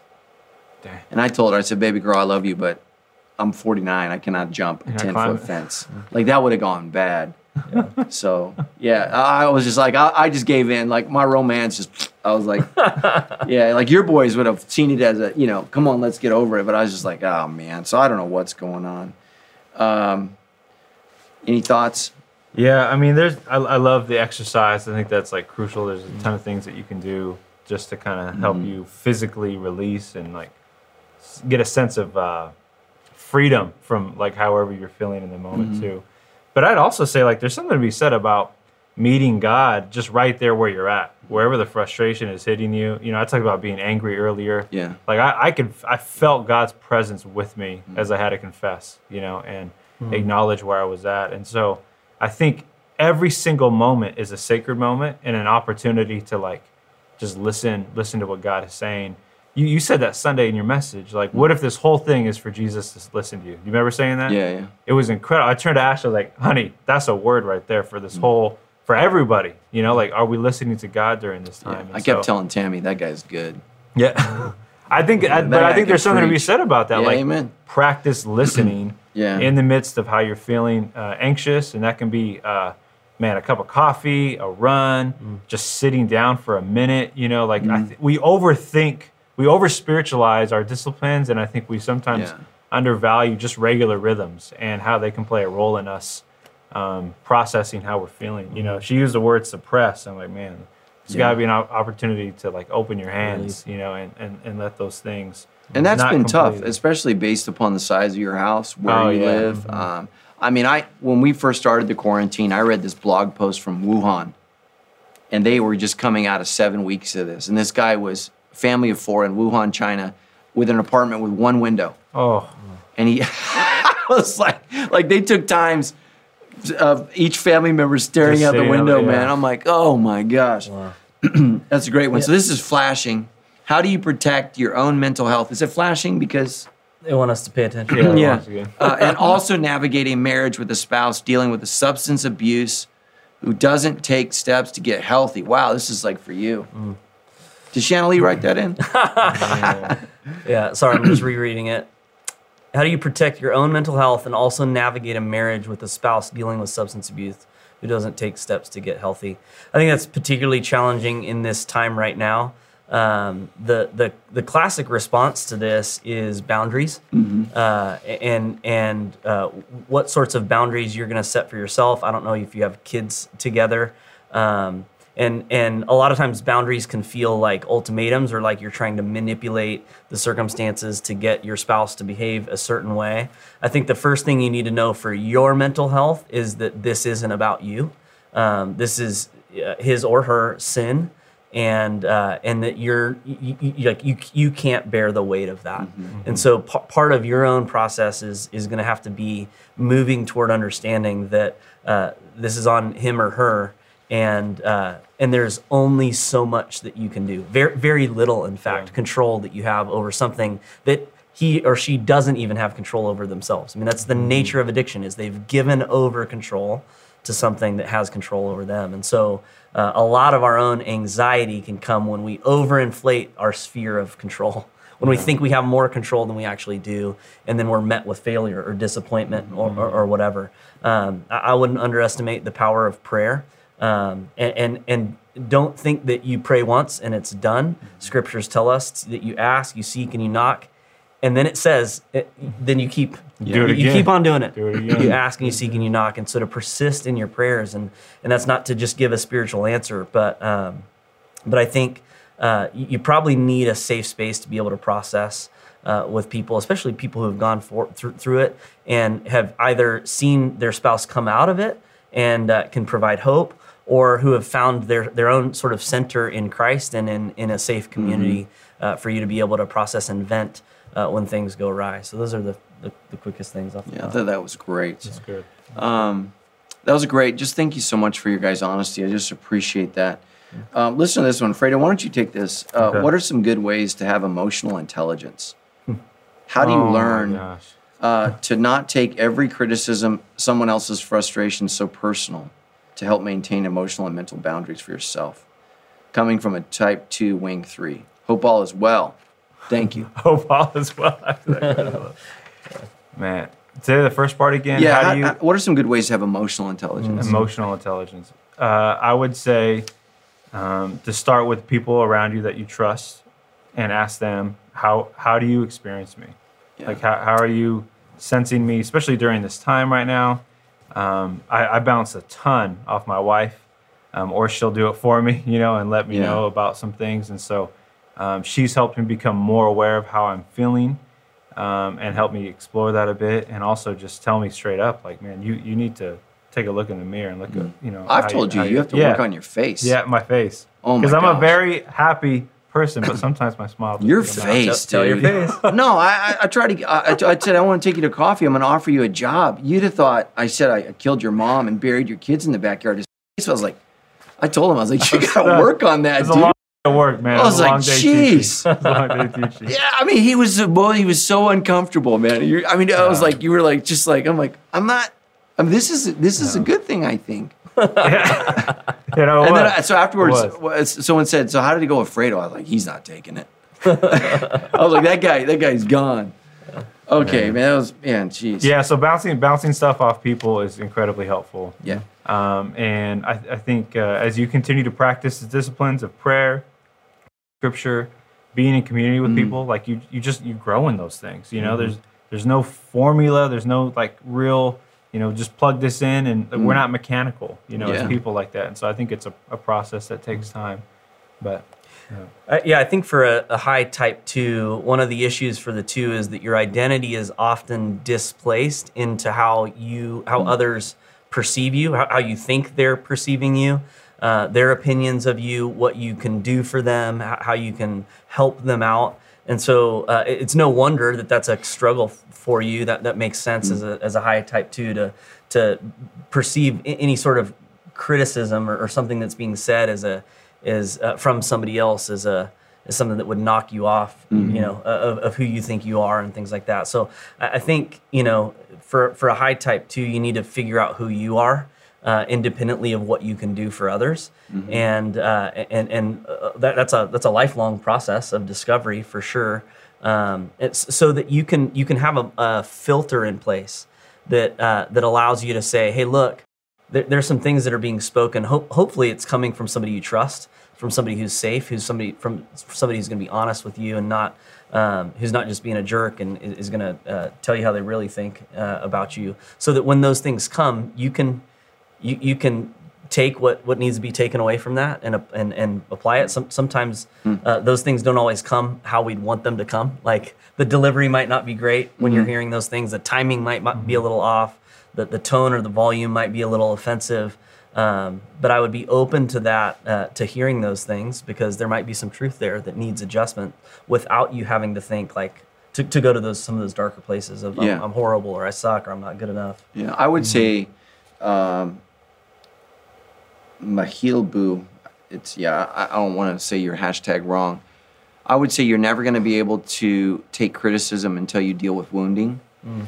Dang. And I told her, I said, baby girl, I love you, but I'm 49. I cannot jump a 10 foot fence. Like that would have gone bad. So yeah, I I was just like, I, I just gave in. Like my romance just, I was like, yeah, like your boys would have seen it as a, you know, come on, let's get over it. But I was just like, oh man. So I don't know what's going on. Um, any thoughts? Yeah, I mean, there's. I, I love the exercise. I think that's like crucial. There's a ton of things that you can do just to kind of help you physically release and like get a sense of uh, freedom from like however you're feeling in the moment too. But I'd also say like there's something to be said about meeting God just right there where you're at, wherever the frustration is hitting you. You know, I talked about being angry earlier. Yeah. Like I, I could, I felt God's presence with me mm-hmm. as I had to confess, you know, and mm-hmm. acknowledge where I was at. And so I think every single moment is a sacred moment and an opportunity to like just listen, listen to what God is saying. You, you said that Sunday in your message. Like, what if this whole thing is for Jesus to listen to you? You remember saying that? Yeah, yeah. It was incredible. I turned to Ashley like, honey, that's a word right there for Mm. this whole, for everybody. You know, like, are we listening to God during this time? And I kept so- telling Tammy that guy's good. yeah. I think, I, but I think there's something to be said about that. Yeah, like, amen. practice listening Yeah. in the midst of how you're feeling uh, anxious. And that can be, uh, man, a cup of coffee, a run, Mm. just sitting down for a minute. You know, like I th- we overthink, we over spiritualize our disciplines. And I think we sometimes Yeah. undervalue just regular rhythms and how they can play a role in us um, processing how we're feeling. You know, she used the word suppress. I'm like, man, there's Yeah. got to be an opportunity to like open your hands, you know, and, and, and let those things. And that's been tough, especially based upon the size of your house, where Oh, you yeah. live. Um, I mean, I when we first started the quarantine, I read this blog post from Wuhan, and they were just coming out of seven weeks of this. And this guy was family of four in Wuhan, China, with an apartment with one window. Oh, And he was like, like they took times of each family member staring Just out the window, yeah. man. I'm like, oh my gosh. That's a great one. So this is flashing. How do you protect your own mental health? Is it flashing because They want us to pay attention. Yeah. yeah, uh, and also navigating marriage with a spouse dealing with a substance abuse who doesn't take steps to get healthy. Wow, this is like for you. Did Shannon Lee write that in? Yeah, sorry, I'm just rereading it. How do you protect your own mental health and also navigate a marriage with a spouse dealing with substance abuse who doesn't take steps to get healthy? I think that's particularly challenging in this time right now. Um, the, the the classic response to this is boundaries, uh, and and uh, what sorts of boundaries you're going to set for yourself. I don't know if you have kids together. Um, and and a lot of times boundaries can feel like ultimatums or like you're trying to manipulate the circumstances to get your spouse to behave a certain way. I think the first thing you need to know for your mental health is that this isn't about you. Um, this is uh, his or her sin and uh, and that you're you, you, like you you can't bear the weight of that. And so p- part of your own process is is going to have to be moving toward understanding that uh, this is on him or her and uh, and there's only so much that you can do. Very very little, in fact, control that you have over something that he or she doesn't even have control over themselves. I mean, that's the nature of addiction: is they've given over control to something that has control over them. And so, uh, a lot of our own anxiety can come when we overinflate our sphere of control. When we think we have more control than we actually do, and then we're met with failure or disappointment or, or, or whatever. Um, I, I wouldn't underestimate the power of prayer um, and, and and don't think that you pray once and it's done. Scriptures tell us that you ask, you seek, and you knock, and then it says, it, then you keep you, you keep on doing it. Do it. You ask and you seek and you knock, and so to persist in your prayers, and and that's not to just give a spiritual answer, but um, but I think uh, you, you probably need a safe space to be able to process uh, with people, especially people who have gone for, through, through it and have either seen their spouse come out of it and uh, can provide hope, or who have found their, their own sort of center in Christ and in, in a safe community uh, for you to be able to process and vent uh, when things go awry. So those are the, the, the quickest things off the Yeah, I thought that was great. That's good. Um, that was great. Just thank you so much for your guys' honesty. I just appreciate that. Um, listen to this one, Fredo. Why don't you take this? Uh, Okay. What are some good ways to have emotional intelligence? How do you Oh learn uh, to not take every criticism, someone else's frustration so personal, to help maintain emotional and mental boundaries for yourself? Coming from a Type Two Wing Three. Hope all is well. Thank you. Hope all is well after that. Man, say the first part again. Yeah. How do you how- what are some good ways to have emotional intelligence? emotional intelligence? Uh, I would say um, to start with people around you that you trust and ask them how how do you experience me? Yeah. Like how how are you sensing me, especially during this time right now? Um, I, I bounce a ton off my wife, um, or she'll do it for me, you know, and let me Yeah. know about some things. And so um, she's helped me become more aware of how I'm feeling um, and help me explore that a bit. And also just tell me straight up, like, man, you, you need to take a look in the mirror and look at, you know. I've told you how you have to yeah. work on your face. Yeah, my face. Oh my Because I'm a very happy person, but sometimes my smile. Your doesn't come out. face, Tell- tell your face. no, I, I, I tried to. I, I I said I want to take you to coffee. I'm going to offer you a job. You'd have thought I said I killed your mom and buried your kids in the backyard. His face I was like, I told him I was like, you got to work on that, It's a dude. long day of work, man. I It was like, long day teaching. jeez. It's a long day teaching. Yeah, I mean, he was boy. He was so uncomfortable, man. you I mean, I was Yeah. like, you were like, just like, I'm like, I'm not. I mean, this is this is a good thing, I think. You know And what? then I, so afterwards, someone said, "So how did he go with Fredo?" I was like, "He's not taking it." I was like, "That guy, that guy's gone." Okay, man. That was man. Jeez. yeah, so bouncing bouncing stuff off people is incredibly helpful. Yeah. Um, and I, I think uh, as you continue to practice the disciplines of prayer, scripture, being in community with people, like you, you just you grow in those things. You know, there's there's no formula. There's no like real. You know, just plug this in, and we're not mechanical. You know, Yeah. as people like that. And so I think it's a, a process that takes time. But Uh, yeah, I think for a, a high type two, one of the issues for the two is that your identity is often displaced into how you, how others perceive you, how, how you think they're perceiving you, uh, their opinions of you, what you can do for them, how, how you can help them out. And so uh, it's no wonder that that's a struggle for you. That that makes sense as a as a high type two to to perceive any sort of criticism or, or something that's being said as a is uh, from somebody else as a is something that would knock you off, you know, of, of who you think you are and things like that. So I, think you know, for for a high type two, you need to figure out who you are. Uh, independently of what you can do for others, and uh, and and uh, that, that's a that's a lifelong process of discovery for sure. Um, it's so that you can you can have a, a filter in place that uh, that allows you to say, hey, look, there, there's some things that are being spoken. Ho- hopefully, it's coming from somebody you trust, from somebody who's safe, who's somebody from somebody who's going to be honest with you and not um, who's not just being a jerk and is, is going to uh, tell you how they really think uh, about you. So that when those things come, you can you, you can take what, what needs to be taken away from that and and, and apply it. Some, sometimes uh, those things don't always come how we'd want them to come. Like the delivery might not be great when you're hearing those things. The timing might, might be a little off. The, the tone or the volume might be a little offensive. Um, but I would be open to that, uh, to hearing those things because there might be some truth there that needs adjustment without you having to think like to, to go to those some of those darker places of Yeah. I'm, I'm horrible or I suck or I'm not good enough. Yeah, I would say, um, Mahilbu. It's yeah. I, I don't want to say your hashtag wrong. I would say you're never going to be able to take criticism until you deal with wounding.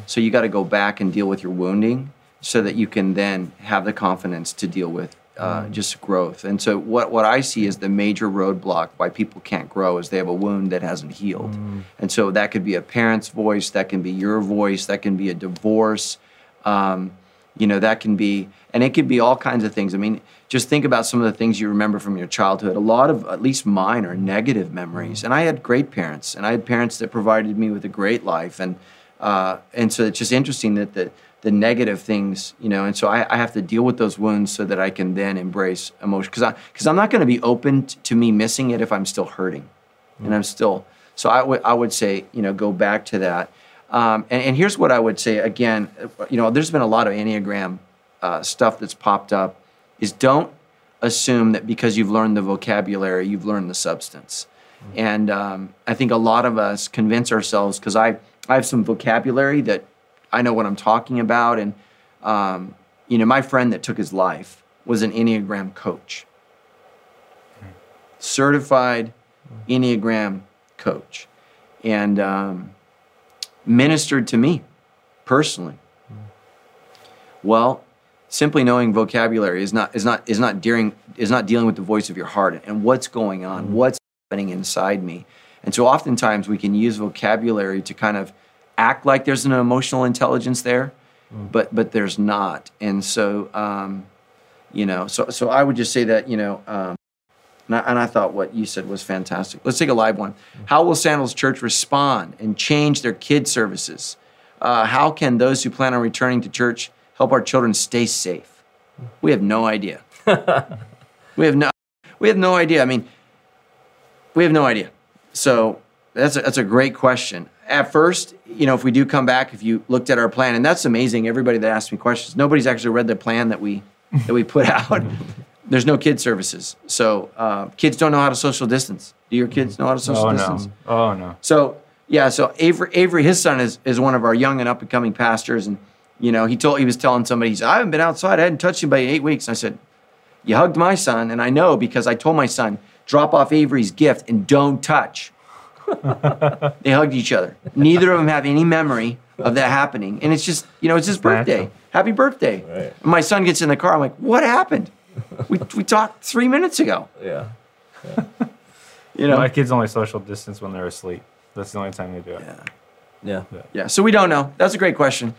So you got to go back and deal with your wounding, so that you can then have the confidence to deal with uh, just growth. And so what what I see is the major roadblock why people can't grow is they have a wound that hasn't healed. And so that could be a parent's voice, that can be your voice, that can be a divorce. Um, you know that can be and it could be all kinds of things i mean just think about some of the things you remember from your childhood. A lot of at least mine are negative memories. And i had great parents and i had parents that provided me with a great life. And uh, and so it's just interesting that the the negative things you know and so i, I have to deal with those wounds so that i can then embrace emotion. Because i because i'm not going to be open t- to me missing it if i'm still hurting. And i'm still so i would i would say you know go back to that. Um, and, and here's what I would say again, you know, there's been a lot of Enneagram uh, stuff that's popped up is don't assume that because you've learned the vocabulary, you've learned the substance. And um, I think a lot of us convince ourselves because I, I have some vocabulary that I know what I'm talking about. And, um, you know, my friend that took his life was an Enneagram coach, certified Enneagram coach. And, um, ministered to me personally. Well, simply knowing vocabulary is not is not is not dealing is not dealing with the voice of your heart and what's going on, what's happening inside me. And so oftentimes we can use vocabulary to kind of act like there's an emotional intelligence there, but but there's not. And so um, you know, so so I would just say that you know. Um, and I, and I thought what you said was fantastic. Let's take a live one. How will Sandals Church respond and change their kid services? Uh, how can those who plan on returning to church help our children stay safe? We have no idea. we have no, we have no idea. I mean, we have no idea. So that's a, that's a great question. At first, you know, if we do come back, if you looked at our plan, and that's amazing. Everybody that asked me questions, nobody's actually read the plan that we that we put out. There's no kid services, so uh, kids don't know how to social distance. Do your kids know how to social Oh distance? no! Oh no! So yeah, so Avery, Avery, his son is is one of our young and up and coming pastors, and you know he told he was telling somebody he said I haven't been outside, I hadn't touched anybody in eight weeks. And I said, you hugged my son, and I know because I told my son drop off Avery's gift and don't touch. they hugged each other. Neither of them have any memory of that happening, and it's just you know it's his birthday. Happy birthday! Right. And my son gets in the car. I'm like, what happened? we we talked three minutes ago. Yeah. You know. My kids only social distance when they're asleep. That's the only time they do it. yeah. Yeah. Yeah. So we don't know. That's a great question.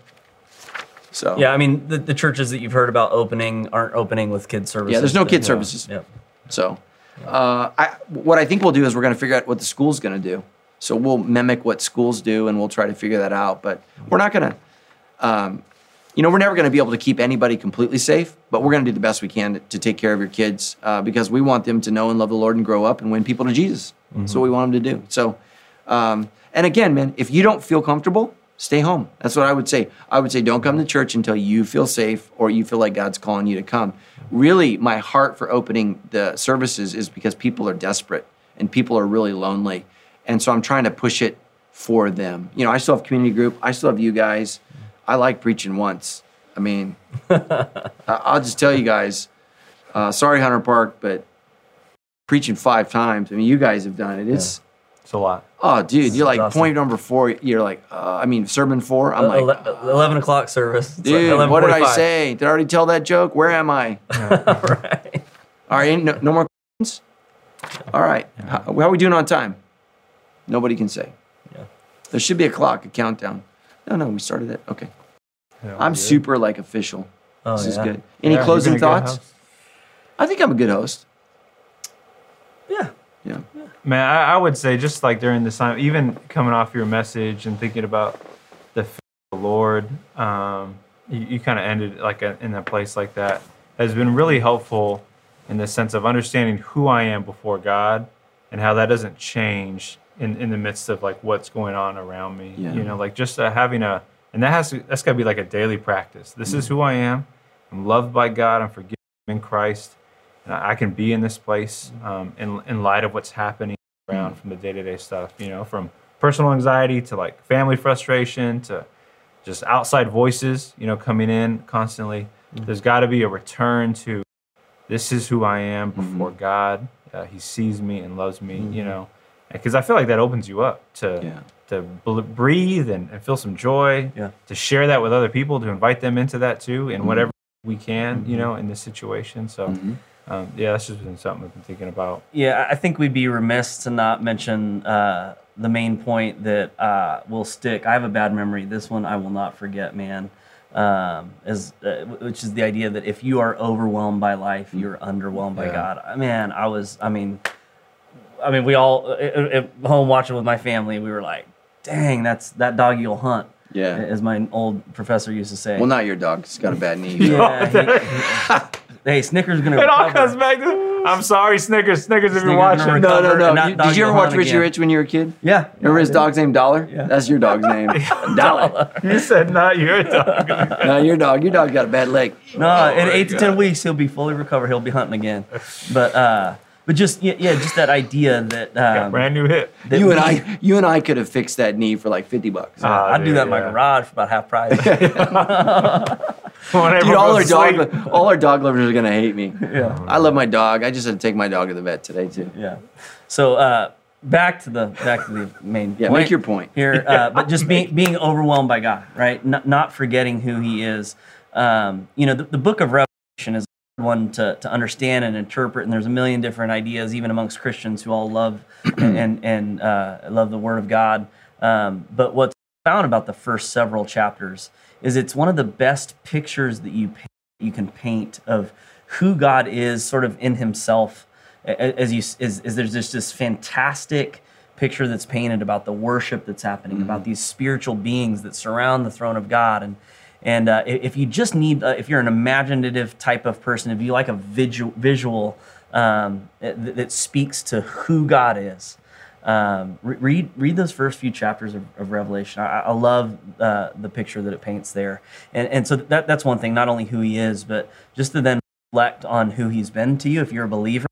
So Yeah, I mean, the, the churches that you've heard about opening aren't opening with kid services. Yeah, there's no kid services. Yep. So, uh, I, what I think we'll do is we're going to figure out what the school's going to do. So we'll mimic what schools do, and we'll try to figure that out. But we're not going to, um, you know, we're never going to be able to keep anybody completely safe. But we're going to do the best we can to, to take care of your kids uh, because we want them to know and love the Lord and grow up and win people to Jesus. That's what we want them to do. So, um, and again, man, if you don't feel comfortable, stay home. That's what I would say. I would say don't come to church until you feel safe or you feel like God's calling you to come. Really, my heart for opening the services is because people are desperate and people are really lonely. And so I'm trying to push it for them. You know, I still have community group, I still have you guys. I like preaching once. I mean, I'll just tell you guys, uh, sorry, Hunter Park, but preaching five times. I mean, you guys have done it. It's, It's a lot. Oh, dude, you're like exhausting. point number four. You're like, uh, I mean, sermon four. I'm like, Ele- 11 o'clock service. It's dude, like what did I say? Did I already tell that joke? Where am I? right. All right, no, no more questions. All right, how, how are we doing on time? Nobody can say. Yeah. There should be a clock, a countdown. No, no, we started it. Okay, Yeah, I'm good. super like official. Oh, this is yeah. good. Any Yeah, closing been a good thoughts? I think I'm a good host. Yeah. Yeah. Man, I, I would say just like during this time, even coming off your message and thinking about the fear of the Lord, um, you, you kind of ended like a, in a place like that has been really helpful in the sense of understanding who I am before God and how that doesn't change in, in the midst of like what's going on around me. Yeah. You know, like just uh, having a, and that has to, that's got to be like a daily practice. This is who I am. I'm loved by God. I'm forgiven in Christ. I can be in this place um, in, in light of what's happening around from the day to day stuff, you know, from personal anxiety to like family frustration to just outside voices, you know, coming in constantly. Mm-hmm. There's got to be a return to this is who I am mm-hmm. before God. Uh, he sees me and loves me, mm-hmm. you know, because I feel like that opens you up to Yeah. to bl- breathe and, and feel some joy, Yeah. to share that with other people, to invite them into that too, in whatever we can, you know, in this situation. So, um, yeah, that's just been something I've been thinking about. Yeah, I I think we'd be remiss to not mention uh, the main point that uh, will stick. I have a bad memory. This one I will not forget, man. Um, is uh, which is the idea that if you are overwhelmed by life, you're underwhelmed by Yeah. God. Uh, Man, I was. I mean, I mean, we all uh, at at home watching with my family. We were like, "Dang, that's that dog you'll hunt." Yeah. as my old professor used to say. Well, not your dog. It's got a bad knee. Yeah, he- he- hey, Snickers gonna It all comes back to I'm sorry, Snickers. Snickers, if you're watching. gonna No, no, no. You- did you ever watch Richie again. Rich when you were a kid? Yeah. Remember yeah, his dog's name Dollar? Yeah. That's your dog's name. Dollar. You said not your dog. No, your dog. Your dog got a bad leg. No, in my eight to ten weeks he'll be fully recovered. He'll be hunting again. But uh, but just yeah, yeah just that idea that um, Brand new hit. that You and I, you and I could have fixed that knee for like fifty bucks. Ah, I'd do that in my yeah. garage for about half price. Dude, all our dog, all our dog lovers are gonna hate me. yeah, I love my dog. I just had to take my dog to the vet today too. yeah. So uh, back to the back to the main. Yeah, point make your point. here. Uh, but just being being overwhelmed by God, right? Not, not forgetting who He is. Um, you know, the, the Book of Revelation is one to, to understand and interpret, and there's a million different ideas, even amongst Christians who all love and and, and uh, love the Word of God. Um, but what's found about the first several chapters is it's one of the best pictures that you you can paint of who God is, sort of in Himself. As you is, is there's just this fantastic picture that's painted about the worship that's happening, mm-hmm. about these spiritual beings that surround the throne of God, and and uh, if you just need, uh, if you're an imaginative type of person, if you like a visual, visual um, that, that, speaks to who God is, um, read read those first few chapters of, of Revelation. I, I love uh, the picture that it paints there, and and so that that's one thing. Not only who He is, but just to then reflect on who He's been to you. If you're a believer,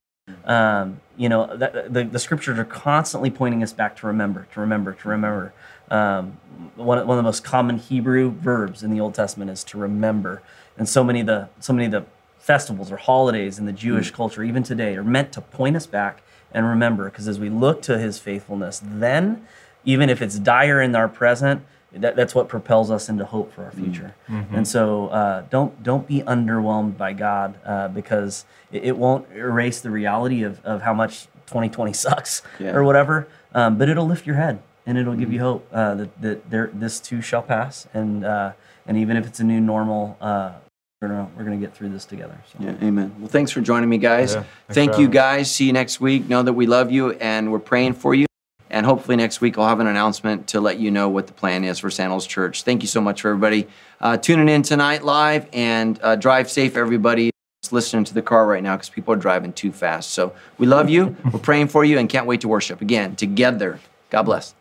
um, you know that, the the scriptures are constantly pointing us back to remember, to remember, to remember. Um, one, one of the most common Hebrew verbs in the Old Testament is to remember, and so many of the so many of the festivals or holidays in the Jewish mm. culture, even today, are meant to point us back and remember. Because as we look to His faithfulness, then even if it's dire in our present, that, that's what propels us into hope for our mm. future. Mm-hmm. And so, uh, don't don't be underwhelmed by God uh, because it, it, won't erase the reality of, of how much 2020 sucks yeah. or whatever. Um, but it'll lift your head and it'll give you hope uh, that, that there, this too shall pass. And uh, and even if it's a new normal, uh, we're gonna we're gonna get through this together. So. Yeah, amen. Well, thanks for joining me, guys. Yeah, Thank you, guys. See you next week. Know that we love you and we're praying for you. And hopefully next week I'll have an announcement to let you know what the plan is for Sandals Church. Thank you so much for everybody uh, tuning in tonight live and uh, drive safe, everybody. Listening to the car right now because people are driving too fast. So we love you. We're praying for you and can't wait to worship again together. God bless.